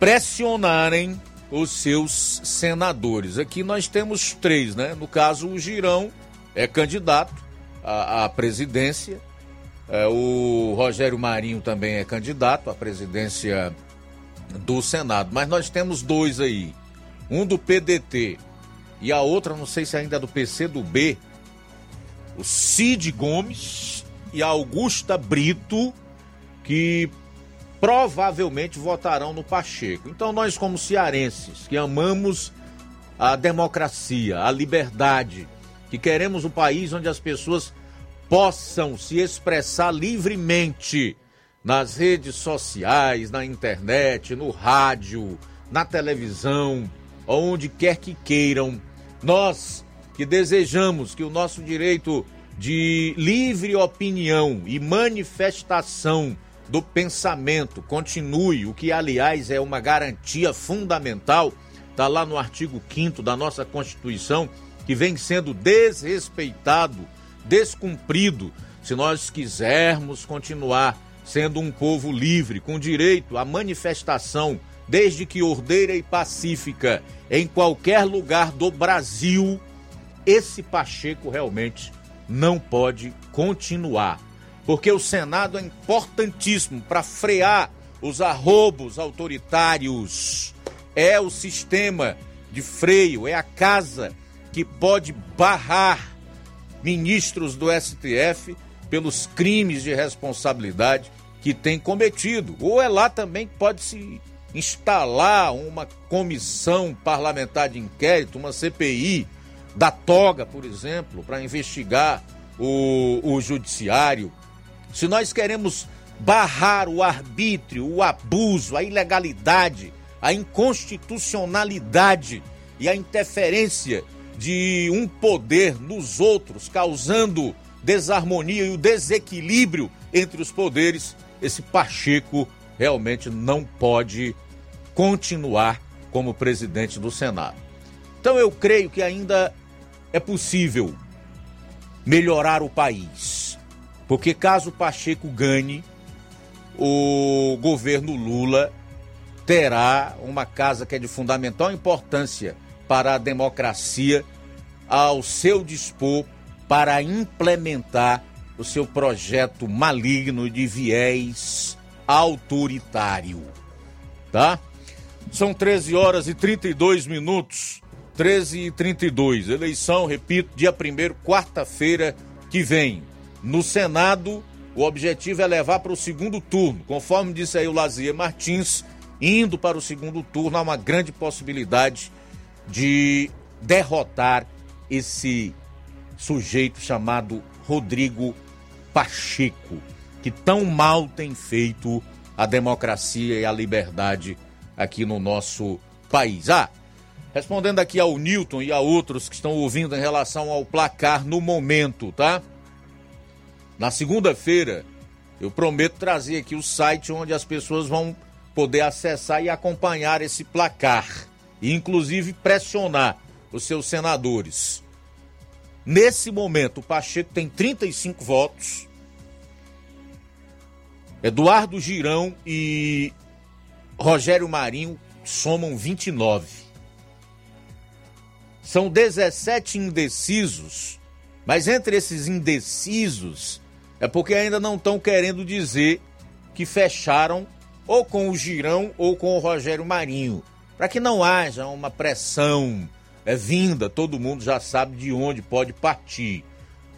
[SPEAKER 1] pressionarem os seus senadores. Aqui nós temos três, né? No caso, o Girão é candidato à, à presidência, é, o Rogério Marinho também é candidato à presidência do Senado, mas nós temos dois aí, um do PDT e a outra, não sei se ainda é do PC do B, o Cid Gomes e a Augusta Brito, que provavelmente votarão no Pacheco. Então nós como cearenses, que amamos a democracia, a liberdade, que queremos um país onde as pessoas possam se expressar livremente nas redes sociais, na internet, no rádio, na televisão, onde quer que queiram. Nós que desejamos que o nosso direito de livre opinião e manifestação do pensamento continue, o que aliás é uma garantia fundamental, está lá no artigo 5 da nossa Constituição, que vem sendo desrespeitado descumprido se nós quisermos continuar sendo um povo livre, com direito à manifestação, desde que ordeira e pacífica, em qualquer lugar do Brasil, esse Pacheco realmente não pode continuar. Porque o Senado é importantíssimo para frear os arrobos autoritários. É o sistema de freio, é a casa que pode barrar ministros do STF pelos crimes de responsabilidade que têm cometido. Ou é lá também que pode se instalar uma comissão parlamentar de inquérito, uma CPI da toga, por exemplo, para investigar o, o judiciário. Se nós queremos barrar o arbítrio, o abuso, a ilegalidade, a inconstitucionalidade e a interferência de um poder nos outros, causando desarmonia e o desequilíbrio entre os poderes, esse Pacheco realmente não pode continuar como presidente do Senado. Então eu creio que ainda é possível melhorar o país. Porque caso Pacheco ganhe, o governo Lula terá uma casa que é de fundamental importância para a democracia ao seu dispor para implementar o seu projeto maligno de viés autoritário. Tá? São 13 horas e 32 minutos. 13 e 32. Eleição, repito, dia 1 quarta-feira que vem. No Senado, o objetivo é levar para o segundo turno. Conforme disse aí o Lazier Martins, indo para o segundo turno, há uma grande possibilidade de derrotar esse sujeito chamado Rodrigo Pacheco, que tão mal tem feito a democracia e a liberdade aqui no nosso país. Ah, respondendo aqui ao Newton e a outros que estão ouvindo em relação ao placar no momento, tá? Na segunda-feira, eu prometo trazer aqui o site onde as pessoas vão poder acessar e acompanhar esse placar e inclusive pressionar os seus senadores. Nesse momento, o Pacheco tem 35 votos. Eduardo Girão e Rogério Marinho somam 29. São 17 indecisos Mas entre esses indecisos, é porque ainda não estão querendo dizer que fecharam ou com o Girão ou com o Rogério Marinho, para que não haja uma pressão é, vinda, todo mundo já sabe de onde pode partir.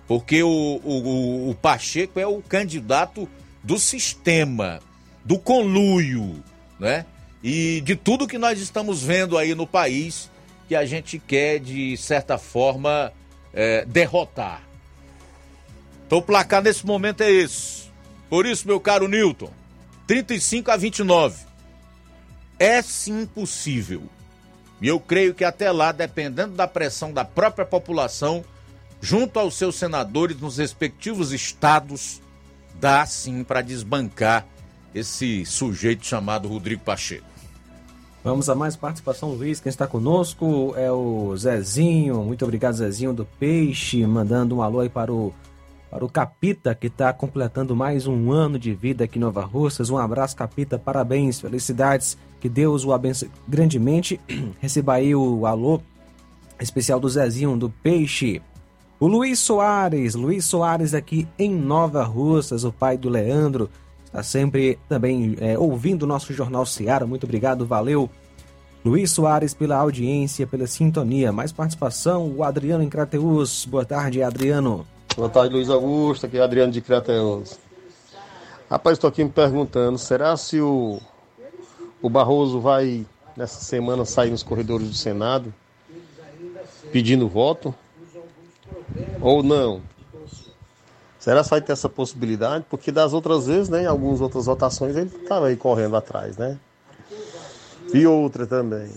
[SPEAKER 1] Porque o, o, o Pacheco é o candidato do sistema, do conluio, né? E de tudo que nós estamos vendo aí no país que a gente quer, de certa forma, é, derrotar. Então o placar nesse momento é esse. Por isso, meu caro Newton, 35 a 29. É sim possível. E eu creio que até lá, dependendo da pressão da própria população, junto aos seus senadores nos respectivos estados, dá sim para desbancar esse sujeito chamado Rodrigo Pacheco.
[SPEAKER 2] Vamos a mais participação, Luiz. Quem está conosco é o Zezinho. Muito obrigado, Zezinho do Peixe, mandando um alô aí para o, para o Capita, que está completando mais um ano de vida aqui em Nova Russas. Um abraço, Capita. Parabéns, felicidades. Que Deus o abençoe grandemente. [clears throat] Receba aí o alô especial do Zezinho do Peixe. O Luiz Soares, Luiz Soares aqui em Nova Russas, o pai do Leandro está sempre também é, ouvindo o nosso Jornal Seara. Muito obrigado, valeu. Luiz Soares pela audiência, pela sintonia. Mais participação, o Adriano em Crateus. Boa tarde, Adriano.
[SPEAKER 27] Boa tarde, Luiz Augusto. Aqui é Adriano de Crateus. Rapaz, estou aqui me perguntando, será se o, o Barroso vai, nessa semana, sair nos corredores do Senado pedindo voto? Ou não? Será que vai ter essa possibilidade? Porque das outras vezes, né, em algumas outras votações, ele estava aí correndo atrás, né? E outra também.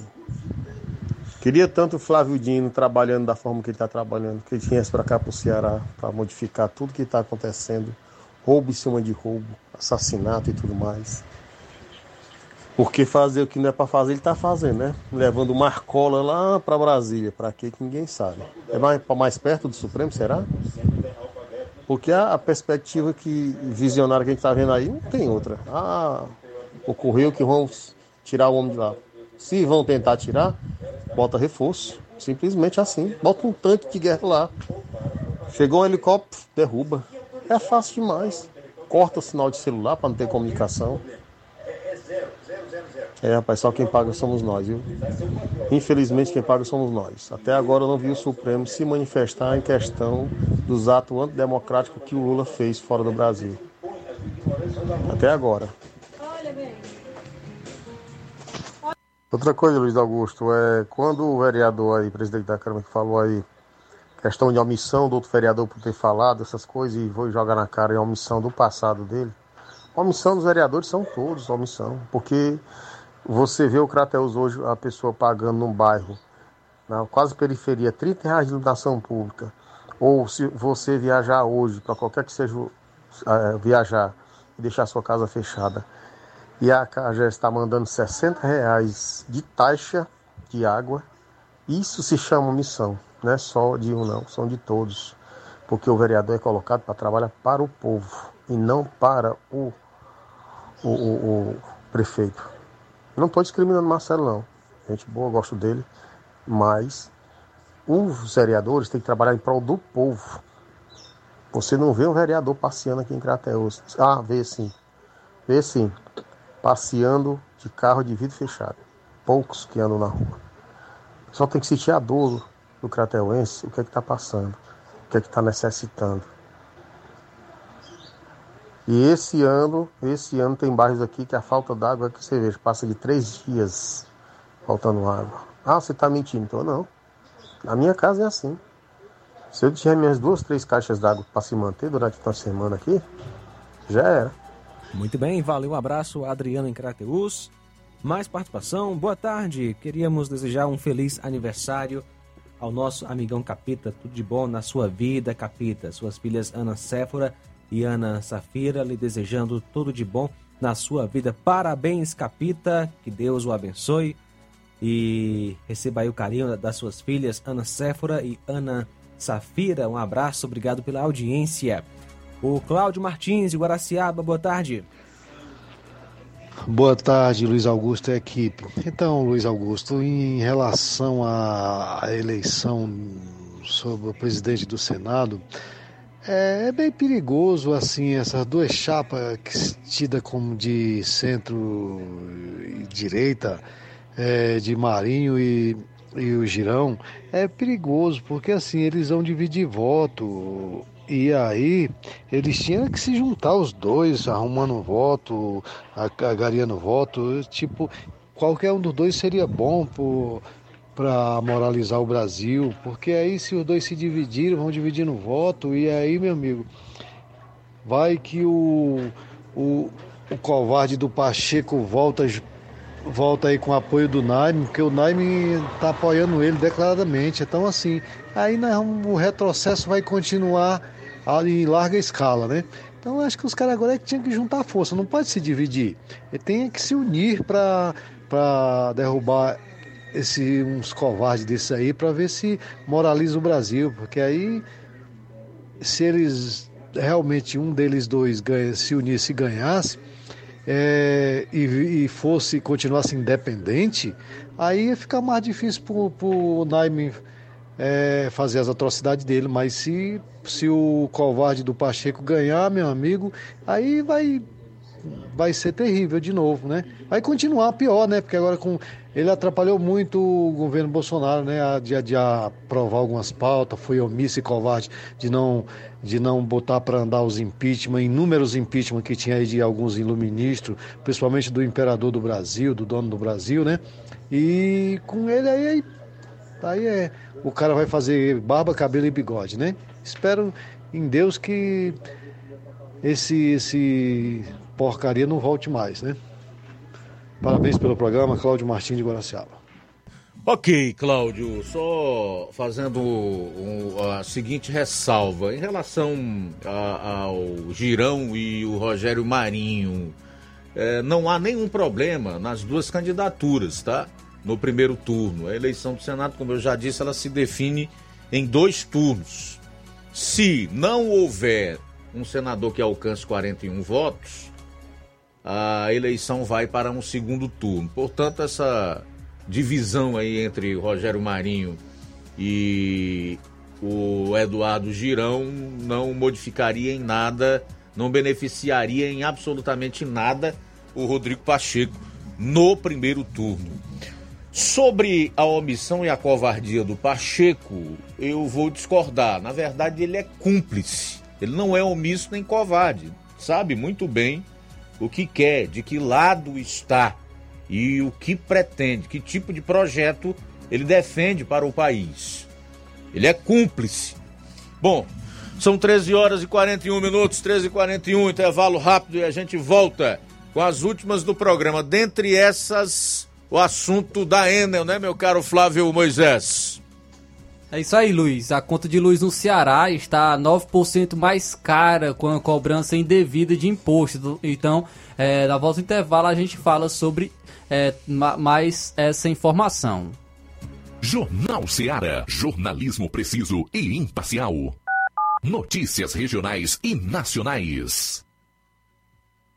[SPEAKER 27] Queria tanto o Flávio Dino trabalhando da forma que ele está trabalhando, que ele tinha para cá para o Ceará, para modificar tudo que está acontecendo. Roubo em cima de roubo, assassinato e tudo mais. Porque fazer o que não é para fazer, ele está fazendo, né? Levando Marcola lá para Brasília. Para quê que ninguém sabe. É mais, mais perto do Supremo, será? Porque a, a perspectiva que visionária que a gente está vendo aí não tem outra. Ah, ocorreu que vão tirar o homem de lá. Se vão tentar tirar, bota reforço. Simplesmente assim. Bota um tanque de guerra lá. Chegou um helicóptero, derruba. É fácil demais. Corta o sinal de celular para não ter comunicação. É, rapaz, só quem paga somos nós, viu? Infelizmente, quem paga somos nós. Até agora eu não vi o Supremo se manifestar em questão dos atos antidemocráticos que o Lula fez fora do Brasil. Até agora. Outra coisa, Luiz Augusto, é quando o vereador aí, presidente da Câmara, que falou aí, questão de omissão do outro vereador por ter falado essas coisas e vou jogar na cara em omissão do passado dele. Omissão dos vereadores são todos omissão, porque você vê o Crateus hoje, a pessoa pagando num bairro, na quase periferia, 30 reais de iluminação pública. Ou se você viajar hoje, para qualquer que seja uh, viajar e deixar sua casa fechada, e a CAGES está mandando 60 reais de taxa de água, isso se chama omissão. Não é só de um, não, são de todos. Porque o vereador é colocado para trabalhar para o povo e não para o, o, o, o prefeito. Não estou discriminando Marcelo, não. Gente boa, gosto dele. Mas os vereadores têm que trabalhar em prol do povo. Você não vê um vereador passeando aqui em Crateus. Ah, vê sim. Vê sim. Passeando de carro de vidro fechado. Poucos que andam na rua. Só tem que sentir a dor do crateuense, o que é que está passando, o que é que está necessitando. E esse ano, esse ano tem bairros aqui que a falta d'água é que você veja, passa de três dias faltando água. Ah, você está mentindo, então não. Na minha casa é assim. Se eu tiver minhas duas, três caixas d'água para se manter durante uma semana aqui, já era.
[SPEAKER 2] Muito bem, valeu, um abraço, Adriano em Crateus. Mais participação, boa tarde. Queríamos desejar um feliz aniversário ao nosso amigão Capita. Tudo de bom na sua vida, Capita. Suas filhas Ana Séfora e Ana Safira, lhe desejando tudo de bom na sua vida. Parabéns, Capita, que Deus o abençoe e receba aí o carinho das suas filhas, Ana Séfora e Ana Safira. Um abraço, obrigado pela audiência. O Cláudio Martins de Guaraciaba, boa tarde.
[SPEAKER 28] Boa tarde, Luiz Augusto e equipe. Então, Luiz Augusto, em relação à eleição
[SPEAKER 29] sobre o presidente do Senado, é, é bem perigoso assim essas duas chapas tidas como de centro e direita, é, de Marinho e, e o Girão, é perigoso porque assim eles vão dividir voto. E aí, eles tinham que se juntar os dois, arrumando voto, agariando voto. Tipo, qualquer um dos dois seria bom para moralizar o Brasil, porque aí se os dois se dividirem, vão dividindo voto, e aí, meu amigo, vai que o, o, o covarde do Pacheco volta, volta aí com o apoio do Naime, porque o Naime está apoiando ele declaradamente. Então, assim, aí nós, o retrocesso vai continuar em larga escala, né? Então acho que os caras agora é que tinham que juntar força, não pode se dividir. Ele tem que se unir para derrubar esse, uns covardes desses aí para ver se moraliza o Brasil, porque aí se eles realmente um deles dois ganha, se unisse e ganhasse é, e, e, fosse continuasse independente, aí ia ficar mais difícil para o Naime é, fazer as atrocidades dele, mas se, se o covarde do Pacheco ganhar, meu amigo, aí vai vai ser terrível de novo, né? Vai continuar pior, né? Porque agora com ele atrapalhou muito o governo Bolsonaro, né? A, de, de aprovar algumas pautas, foi omisso e covarde de não de não botar para andar os impeachment, inúmeros impeachment que tinha aí de alguns iluministros, principalmente do imperador do Brasil, do dono do Brasil, né? E com ele aí, aí é o cara vai fazer barba, cabelo e bigode, né? Espero em Deus que esse, esse porcaria não volte mais, né? Parabéns pelo programa, Cláudio Martins de Guaraciaba.
[SPEAKER 1] Ok, Cláudio, só fazendo um, a seguinte ressalva em relação a, ao Girão e o Rogério Marinho. É, não há nenhum problema nas duas candidaturas, tá? No primeiro turno. A eleição do Senado, como eu já disse, ela se define em dois turnos. Se não houver um senador que alcance 41 votos, a eleição vai para um segundo turno. Portanto, essa divisão aí entre Rogério Marinho e o Eduardo Girão não modificaria em nada, não beneficiaria em absolutamente nada o Rodrigo Pacheco no primeiro turno. Sobre a omissão e a covardia do Pacheco, eu vou discordar. Na verdade, ele é cúmplice. Ele não é omisso nem covarde. Sabe muito bem o que quer, de que lado está e o que pretende, que tipo de projeto ele defende para o país. Ele é cúmplice. Bom, são 13 horas e 41 minutos, 13 e 41, intervalo rápido e a gente volta com as últimas do programa. Dentre essas o assunto da Enel, né, meu caro Flávio Moisés?
[SPEAKER 3] É isso aí, Luiz. A conta de luz no Ceará está 9% mais cara com a cobrança indevida de imposto. Então, é, na volta do intervalo, a gente fala sobre é, mais essa informação.
[SPEAKER 4] Jornal Ceará. Jornalismo preciso e imparcial. Notícias regionais e nacionais.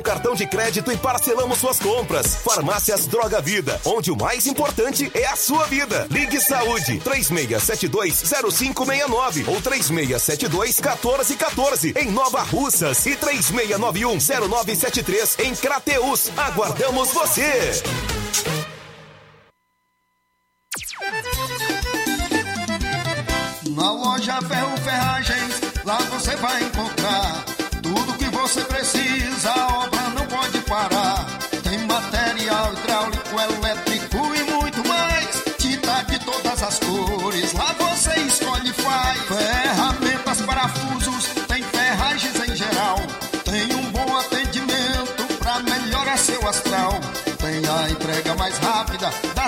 [SPEAKER 12] com cartão de crédito e parcelamos suas compras. Farmácias Droga Vida, onde o mais importante é a sua vida. Ligue Saúde 36720569 ou 36721414 em Nova Russas e 36910973 em Crateus. Aguardamos você.
[SPEAKER 18] Na loja Ferro Ferragens, lá você vai encontrar tudo que você precisa,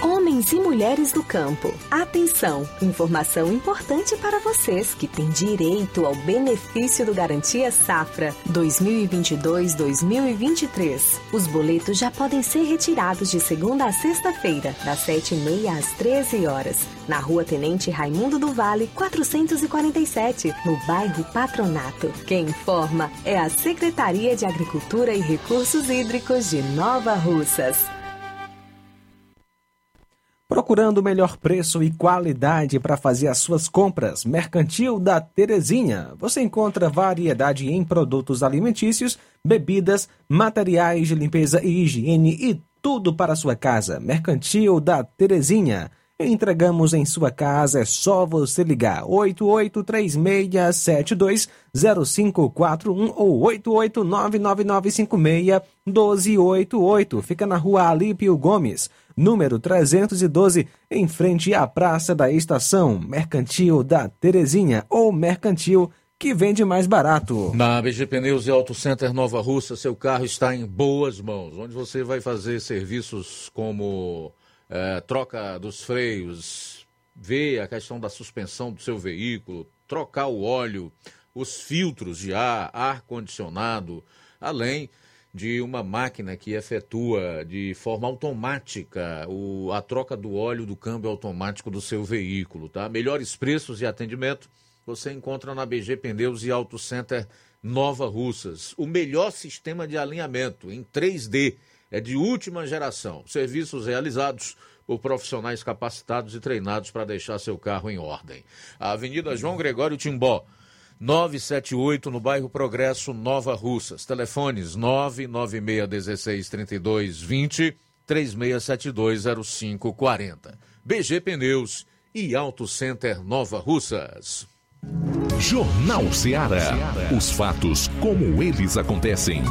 [SPEAKER 24] Homens e mulheres do campo, atenção! Informação importante para vocês que têm direito ao benefício do Garantia Safra 2022-2023. Os boletos já podem ser retirados de segunda a sexta-feira, das 7h30 às 13 horas, na Rua Tenente Raimundo do Vale, 447, no bairro Patronato. Quem informa é a Secretaria de Agricultura e Recursos Hídricos de Nova Russas.
[SPEAKER 2] Procurando o melhor preço e qualidade para fazer as suas compras, Mercantil da Terezinha. Você encontra variedade em produtos alimentícios, bebidas, materiais de limpeza e higiene e tudo para a sua casa. Mercantil da Terezinha. Entregamos em sua casa, é só você ligar 8836720541 ou 88999561288. Fica na rua Alípio Gomes, número 312, em frente à Praça da Estação, Mercantil da Terezinha ou Mercantil que vende mais barato.
[SPEAKER 1] Na BG Pneus e Auto Center Nova Russa, seu carro está em boas mãos, onde você vai fazer serviços como é, troca dos freios, ver a questão da suspensão do seu veículo, trocar o óleo, os filtros de ar, ar-condicionado, além de uma máquina que efetua de forma automática o, a troca do óleo do câmbio automático do seu veículo, tá? Melhores preços e atendimento você encontra na BG Pneus e Auto Center Nova Russas. O melhor sistema de alinhamento em 3D é de última geração. Serviços realizados por profissionais capacitados e treinados para deixar seu carro em ordem. A Avenida João Gregório Timbó, 978, no bairro Progresso, Nova Russas. Telefones 996163220, 36720540. BG Pneus e Auto Center Nova Russas.
[SPEAKER 4] Jornal Ceará. Os fatos como eles acontecem.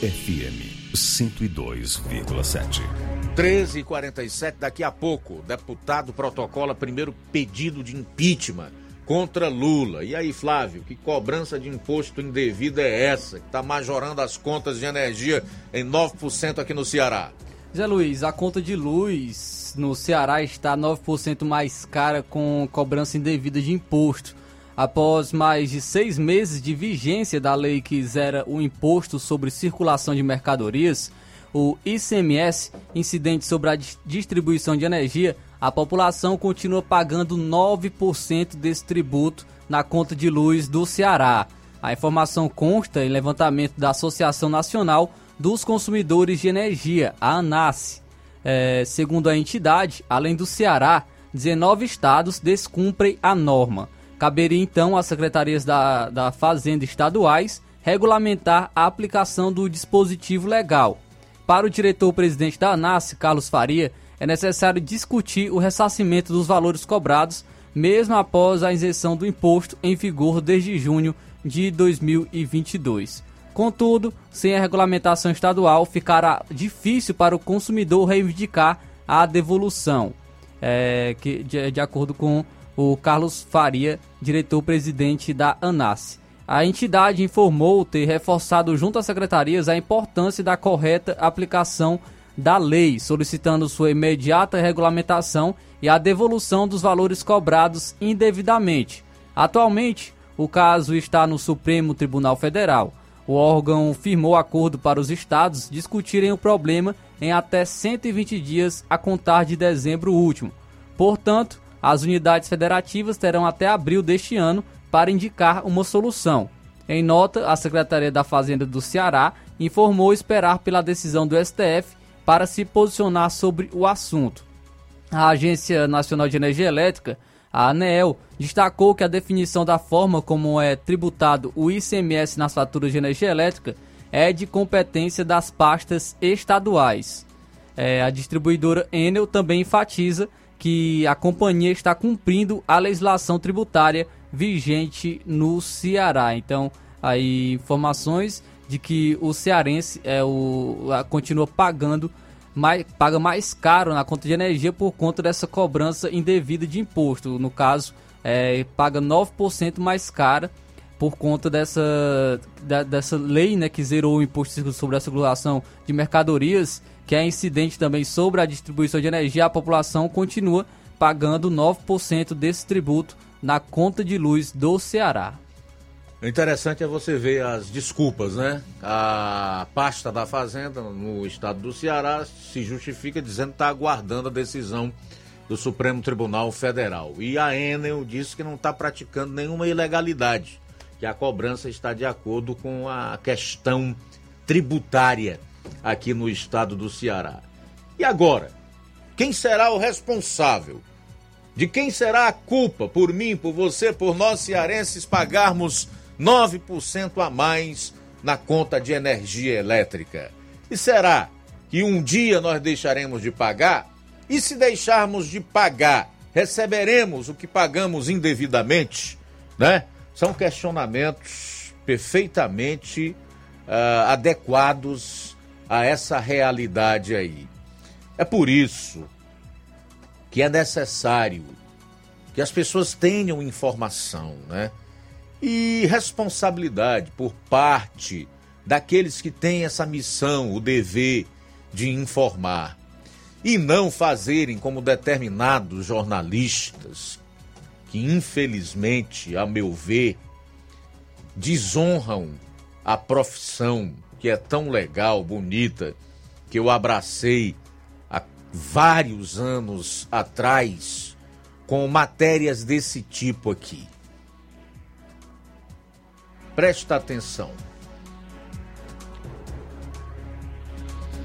[SPEAKER 4] FM 102,7.
[SPEAKER 1] 13 h 47 daqui a pouco, deputado protocola primeiro pedido de impeachment contra Lula. E aí, Flávio, que cobrança de imposto indevida é essa que está majorando as contas de energia em 9% aqui no Ceará?
[SPEAKER 3] Zé Luiz, a conta de luz no Ceará está 9% mais cara com cobrança indevida de imposto. Após mais de seis meses de vigência da lei que zera o imposto sobre circulação de mercadorias, o ICMS, incidente sobre a distribuição de energia, a população continua pagando 9% desse tributo na conta de luz do Ceará. A informação consta em levantamento da Associação Nacional dos Consumidores de Energia, a ANAS. É, segundo a entidade, além do Ceará, 19 estados descumprem a norma. Caberia então às secretarias da, da Fazenda estaduais regulamentar a aplicação do dispositivo legal. Para o diretor-presidente da ANAS, Carlos Faria, é necessário discutir o ressarcimento dos valores cobrados, mesmo após a isenção do imposto em vigor desde junho de 2022. Contudo, sem a regulamentação estadual, ficará difícil para o consumidor reivindicar a devolução, é, que, de, de acordo com o Carlos Faria, diretor-presidente da ANAS. A entidade informou ter reforçado junto às secretarias a importância da correta aplicação da lei, solicitando sua imediata regulamentação e a devolução dos valores cobrados indevidamente. Atualmente, o caso está no Supremo Tribunal Federal. O órgão firmou acordo para os estados discutirem o problema em até 120 dias a contar de dezembro último. Portanto, as unidades federativas terão até abril deste ano para indicar uma solução. Em nota, a Secretaria da Fazenda do Ceará informou esperar pela decisão do STF para se posicionar sobre o assunto. A Agência Nacional de Energia Elétrica, a ANEEL, destacou que a definição da forma como é tributado o ICMS nas faturas de energia elétrica é de competência das pastas estaduais. É, a distribuidora Enel também enfatiza que a companhia está cumprindo a legislação tributária vigente no Ceará. Então, aí informações de que o cearense é o continua pagando mais, paga mais caro na conta de energia por conta dessa cobrança indevida de imposto. No caso, é, paga 9% mais cara por conta dessa, da, dessa lei né, que zerou o imposto sobre a circulação de mercadorias, que é incidente também sobre a distribuição de energia, a população continua pagando 9% desse tributo na conta de luz do Ceará.
[SPEAKER 1] O interessante é você ver as desculpas, né? A pasta da Fazenda no estado do Ceará se justifica dizendo que está aguardando a decisão do Supremo Tribunal Federal. E a Enel disse que não está praticando nenhuma ilegalidade, que a cobrança está de acordo com a questão tributária aqui no estado do Ceará. E agora? Quem será o responsável? De quem será a culpa por mim, por você, por nós cearenses pagarmos 9% a mais na conta de energia elétrica. E será que um dia nós deixaremos de pagar? E se deixarmos de pagar, receberemos o que pagamos indevidamente? Né? São questionamentos perfeitamente uh, adequados a essa realidade aí. É por isso que é necessário que as pessoas tenham informação, né? e responsabilidade por parte daqueles que têm essa missão, o dever de informar, e não fazerem como determinados jornalistas, que infelizmente, a meu ver, desonram a profissão que é tão legal, bonita, que eu abracei vários anos atrás com matérias desse tipo aqui. Presta atenção.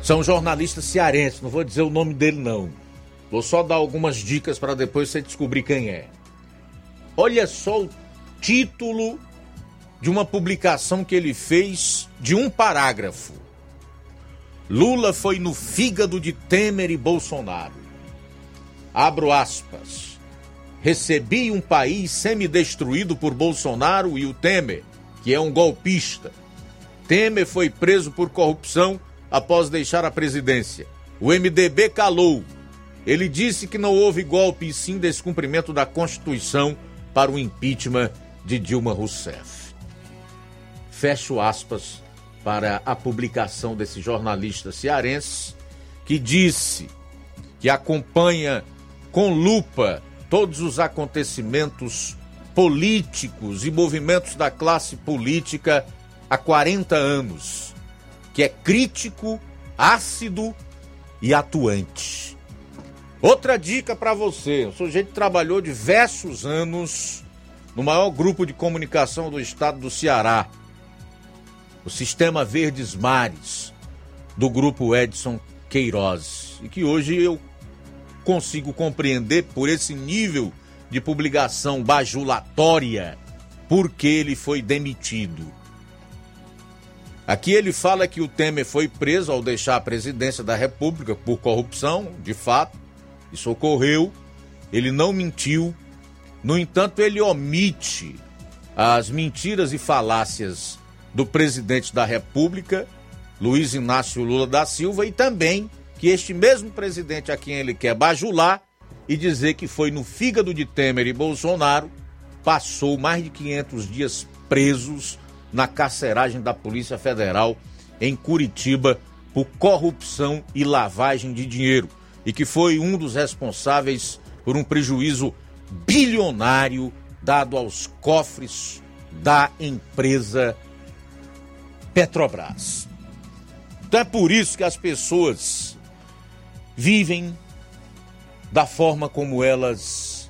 [SPEAKER 1] São jornalistas cearenses, não vou dizer o nome dele não. Vou só dar algumas dicas para depois você descobrir quem é. Olha só o título de uma publicação que ele fez de um parágrafo. Lula foi no fígado de Temer e Bolsonaro. Abro aspas. Recebi um país semi-destruído por Bolsonaro e o Temer que é um golpista. Temer foi preso por corrupção após deixar a presidência. O MDB calou. Ele disse que não houve golpe e sim descumprimento da Constituição para o impeachment de Dilma Rousseff. Fecho aspas para a publicação desse jornalista cearense que disse que acompanha com lupa todos os acontecimentos políticos e movimentos da classe política há 40 anos, que é crítico, ácido e atuante. Outra dica para você: o sujeito trabalhou diversos anos no maior grupo de comunicação do estado do Ceará, o Sistema Verdes Mares, do grupo Edson Queiroz, e que hoje eu consigo compreender por esse nível de publicação bajulatória porque ele foi demitido. Aqui ele fala que o Temer foi preso ao deixar a presidência da República por corrupção, de fato, isso ocorreu. Ele não mentiu. No entanto, ele omite as mentiras e falácias do presidente da República, Luiz Inácio Lula da Silva, e também que este mesmo presidente a quem ele quer bajular e dizer que foi no fígado de Temer e Bolsonaro, passou mais de 500 dias presos na carceragem da Polícia Federal em Curitiba por corrupção e lavagem de dinheiro e que foi um dos responsáveis por um prejuízo bilionário dado aos cofres da empresa Petrobras. Então é por isso que as pessoas vivem da forma como elas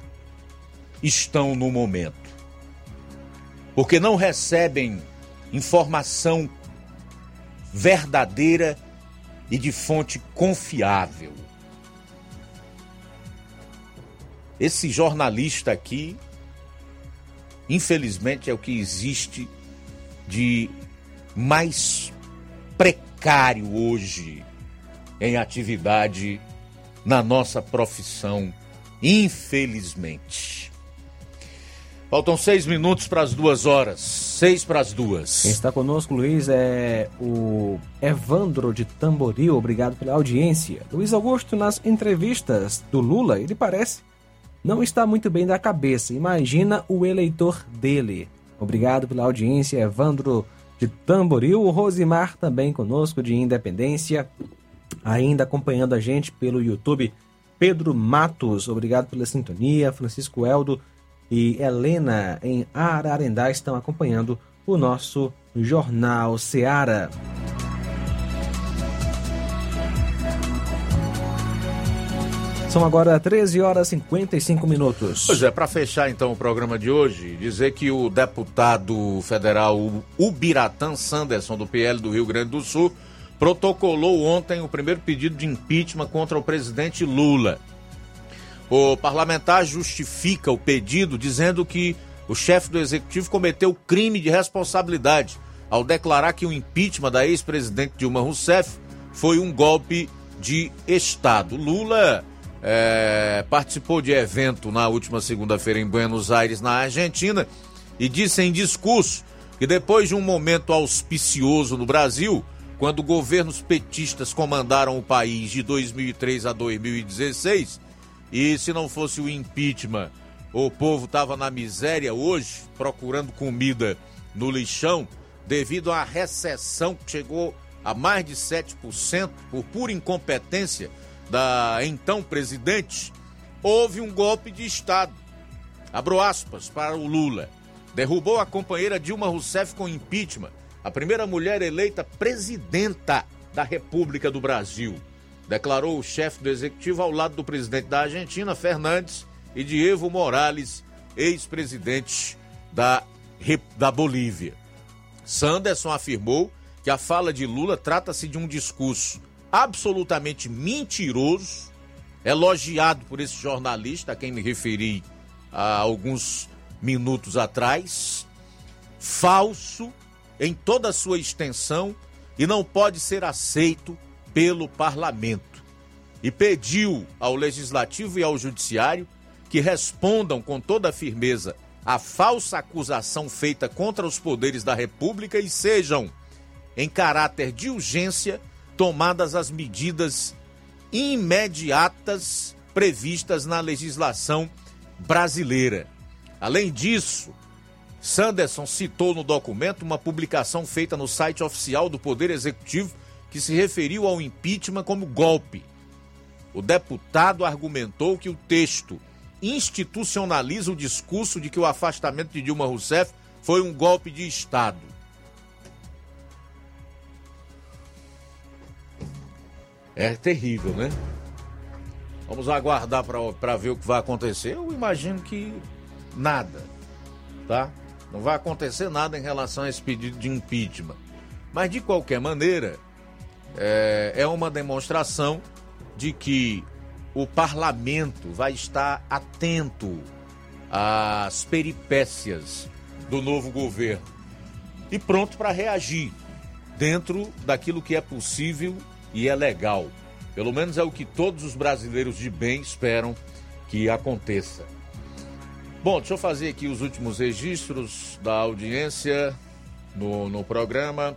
[SPEAKER 1] estão no momento. Porque não recebem informação verdadeira e de fonte confiável. Esse jornalista aqui, infelizmente, é o que existe de mais precário hoje em atividade na nossa profissão, infelizmente. Faltam seis minutos para as duas horas. Seis para as duas.
[SPEAKER 2] Quem está conosco, Luiz, é o Evandro de Tamboril. Obrigado pela audiência. Luiz Augusto, nas entrevistas do Lula, ele parece não está muito bem da cabeça. Imagina o eleitor dele. Obrigado pela audiência, Evandro de Tamboril. O Rosimar também conosco de Independência, ainda acompanhando a gente pelo YouTube. Pedro Matos, obrigado pela sintonia. Francisco Eldo e Helena em Ararendá estão acompanhando o nosso Jornal Seara. São agora 13 horas e 55 minutos.
[SPEAKER 1] Pois é, para fechar então o programa de hoje, dizer que o deputado federal Ubiratã Sanderson, do PL do Rio Grande do Sul, protocolou ontem o primeiro pedido de impeachment contra o presidente Lula. O parlamentar justifica o pedido dizendo que o chefe do executivo cometeu crime de responsabilidade ao declarar que o impeachment da ex-presidente Dilma Rousseff foi um golpe de Estado. Lula é, participou de evento na última segunda-feira em Buenos Aires, na Argentina, e disse em discurso que depois de um momento auspicioso no Brasil, quando governos petistas comandaram o país de 2003 a 2016, e se não fosse o impeachment, o povo estava na miséria hoje, procurando comida no lixão, devido à recessão que chegou a mais de 7% por pura incompetência da então presidente, houve um golpe de Estado. Abro aspas para o Lula. Derrubou a companheira Dilma Rousseff com impeachment, a primeira mulher eleita presidenta da República do Brasil. Declarou o chefe do executivo ao lado do presidente da Argentina, Fernandes, e de Evo Morales, ex-presidente da, da Bolívia. Sanderson afirmou que a fala de Lula trata-se de um discurso absolutamente mentiroso, elogiado por esse jornalista a quem me referi há alguns minutos atrás, falso em toda a sua extensão e não pode ser aceito pelo parlamento. E pediu ao legislativo e ao judiciário que respondam com toda a firmeza à falsa acusação feita contra os poderes da República e sejam, em caráter de urgência, tomadas as medidas imediatas previstas na legislação brasileira. Além disso, Sanderson citou no documento uma publicação feita no site oficial do Poder Executivo que se referiu ao impeachment como golpe. O deputado argumentou que o texto institucionaliza o discurso de que o afastamento de Dilma Rousseff foi um golpe de Estado. É terrível, né? Vamos aguardar para ver o que vai acontecer. Eu imagino que nada, tá? Não vai acontecer nada em relação a esse pedido de impeachment. Mas de qualquer maneira, é, é uma demonstração de que o parlamento vai estar atento às peripécias do novo governo e pronto para reagir dentro daquilo que é possível e é legal. Pelo menos é o que todos os brasileiros de bem esperam que aconteça. Bom, deixa eu fazer aqui os últimos registros da audiência no, no programa.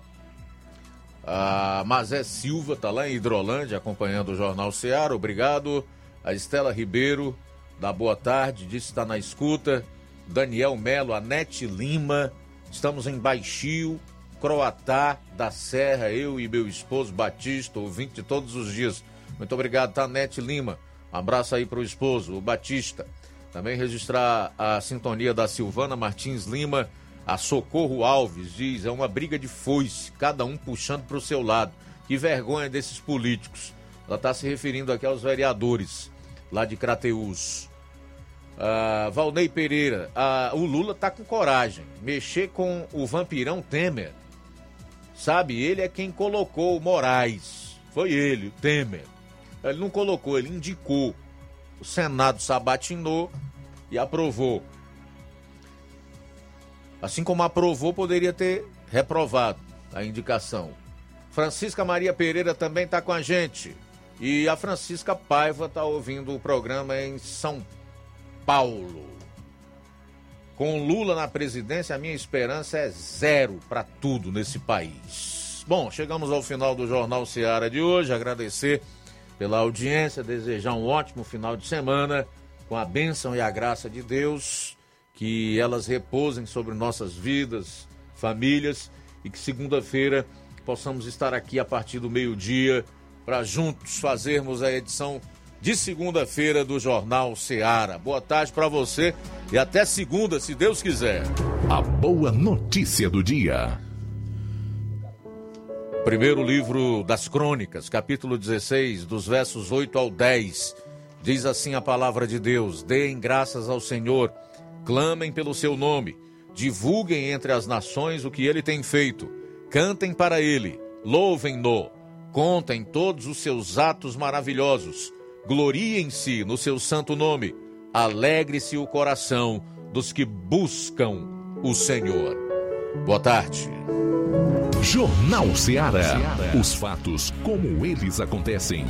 [SPEAKER 1] A Mazé Silva está lá em Hidrolândia acompanhando o Jornal Seara, obrigado. A Estela Ribeiro, da Boa Tarde, disse que está na escuta. Daniel Melo, a Nete Lima, estamos em Baixio, Croatá da Serra, eu e meu esposo Batista, ouvinte todos os dias. Muito obrigado, tá, Nete Lima. Um abraço aí pro esposo, o Batista. Também registrar a sintonia da Silvana Martins Lima, a Socorro Alves, diz, é uma briga de foice, cada um puxando pro seu lado. Que vergonha desses políticos. Ela está se referindo aqui aos vereadores lá de Crateús. Ah, Valnei Pereira, o Lula tá com coragem. Mexer com o vampirão Temer. Sabe, ele é quem colocou o Moraes. Foi ele, o Temer. Ele não colocou, ele indicou. O Senado sabatinou e aprovou. Assim como aprovou, poderia ter reprovado a indicação. Francisca Maria Pereira também está com a gente. E a Francisca Paiva está ouvindo o programa em São Paulo. Com Lula na presidência, a minha esperança é zero para tudo nesse país. Bom, chegamos ao final do Jornal Seara de hoje. Agradecer pela audiência, desejar um ótimo final de semana, com a bênção e a graça de Deus, que elas repousem sobre nossas vidas, famílias e que segunda-feira possamos estar aqui a partir do meio-dia para juntos fazermos a edição de segunda-feira do Jornal Seara. Boa tarde para você e até segunda, se Deus quiser.
[SPEAKER 28] A boa notícia do dia.
[SPEAKER 1] Primeiro livro das Crônicas, capítulo 16, dos versos 8 ao 10. Diz assim a palavra de Deus: Deem graças ao Senhor, clamem pelo seu nome, divulguem entre as nações o que ele tem feito, cantem para ele, louvem-no, contem todos os seus atos maravilhosos, gloriem-se no seu santo nome, alegre-se o coração dos que buscam o Senhor. Boa tarde.
[SPEAKER 28] Jornal Seara. Os fatos como eles acontecem.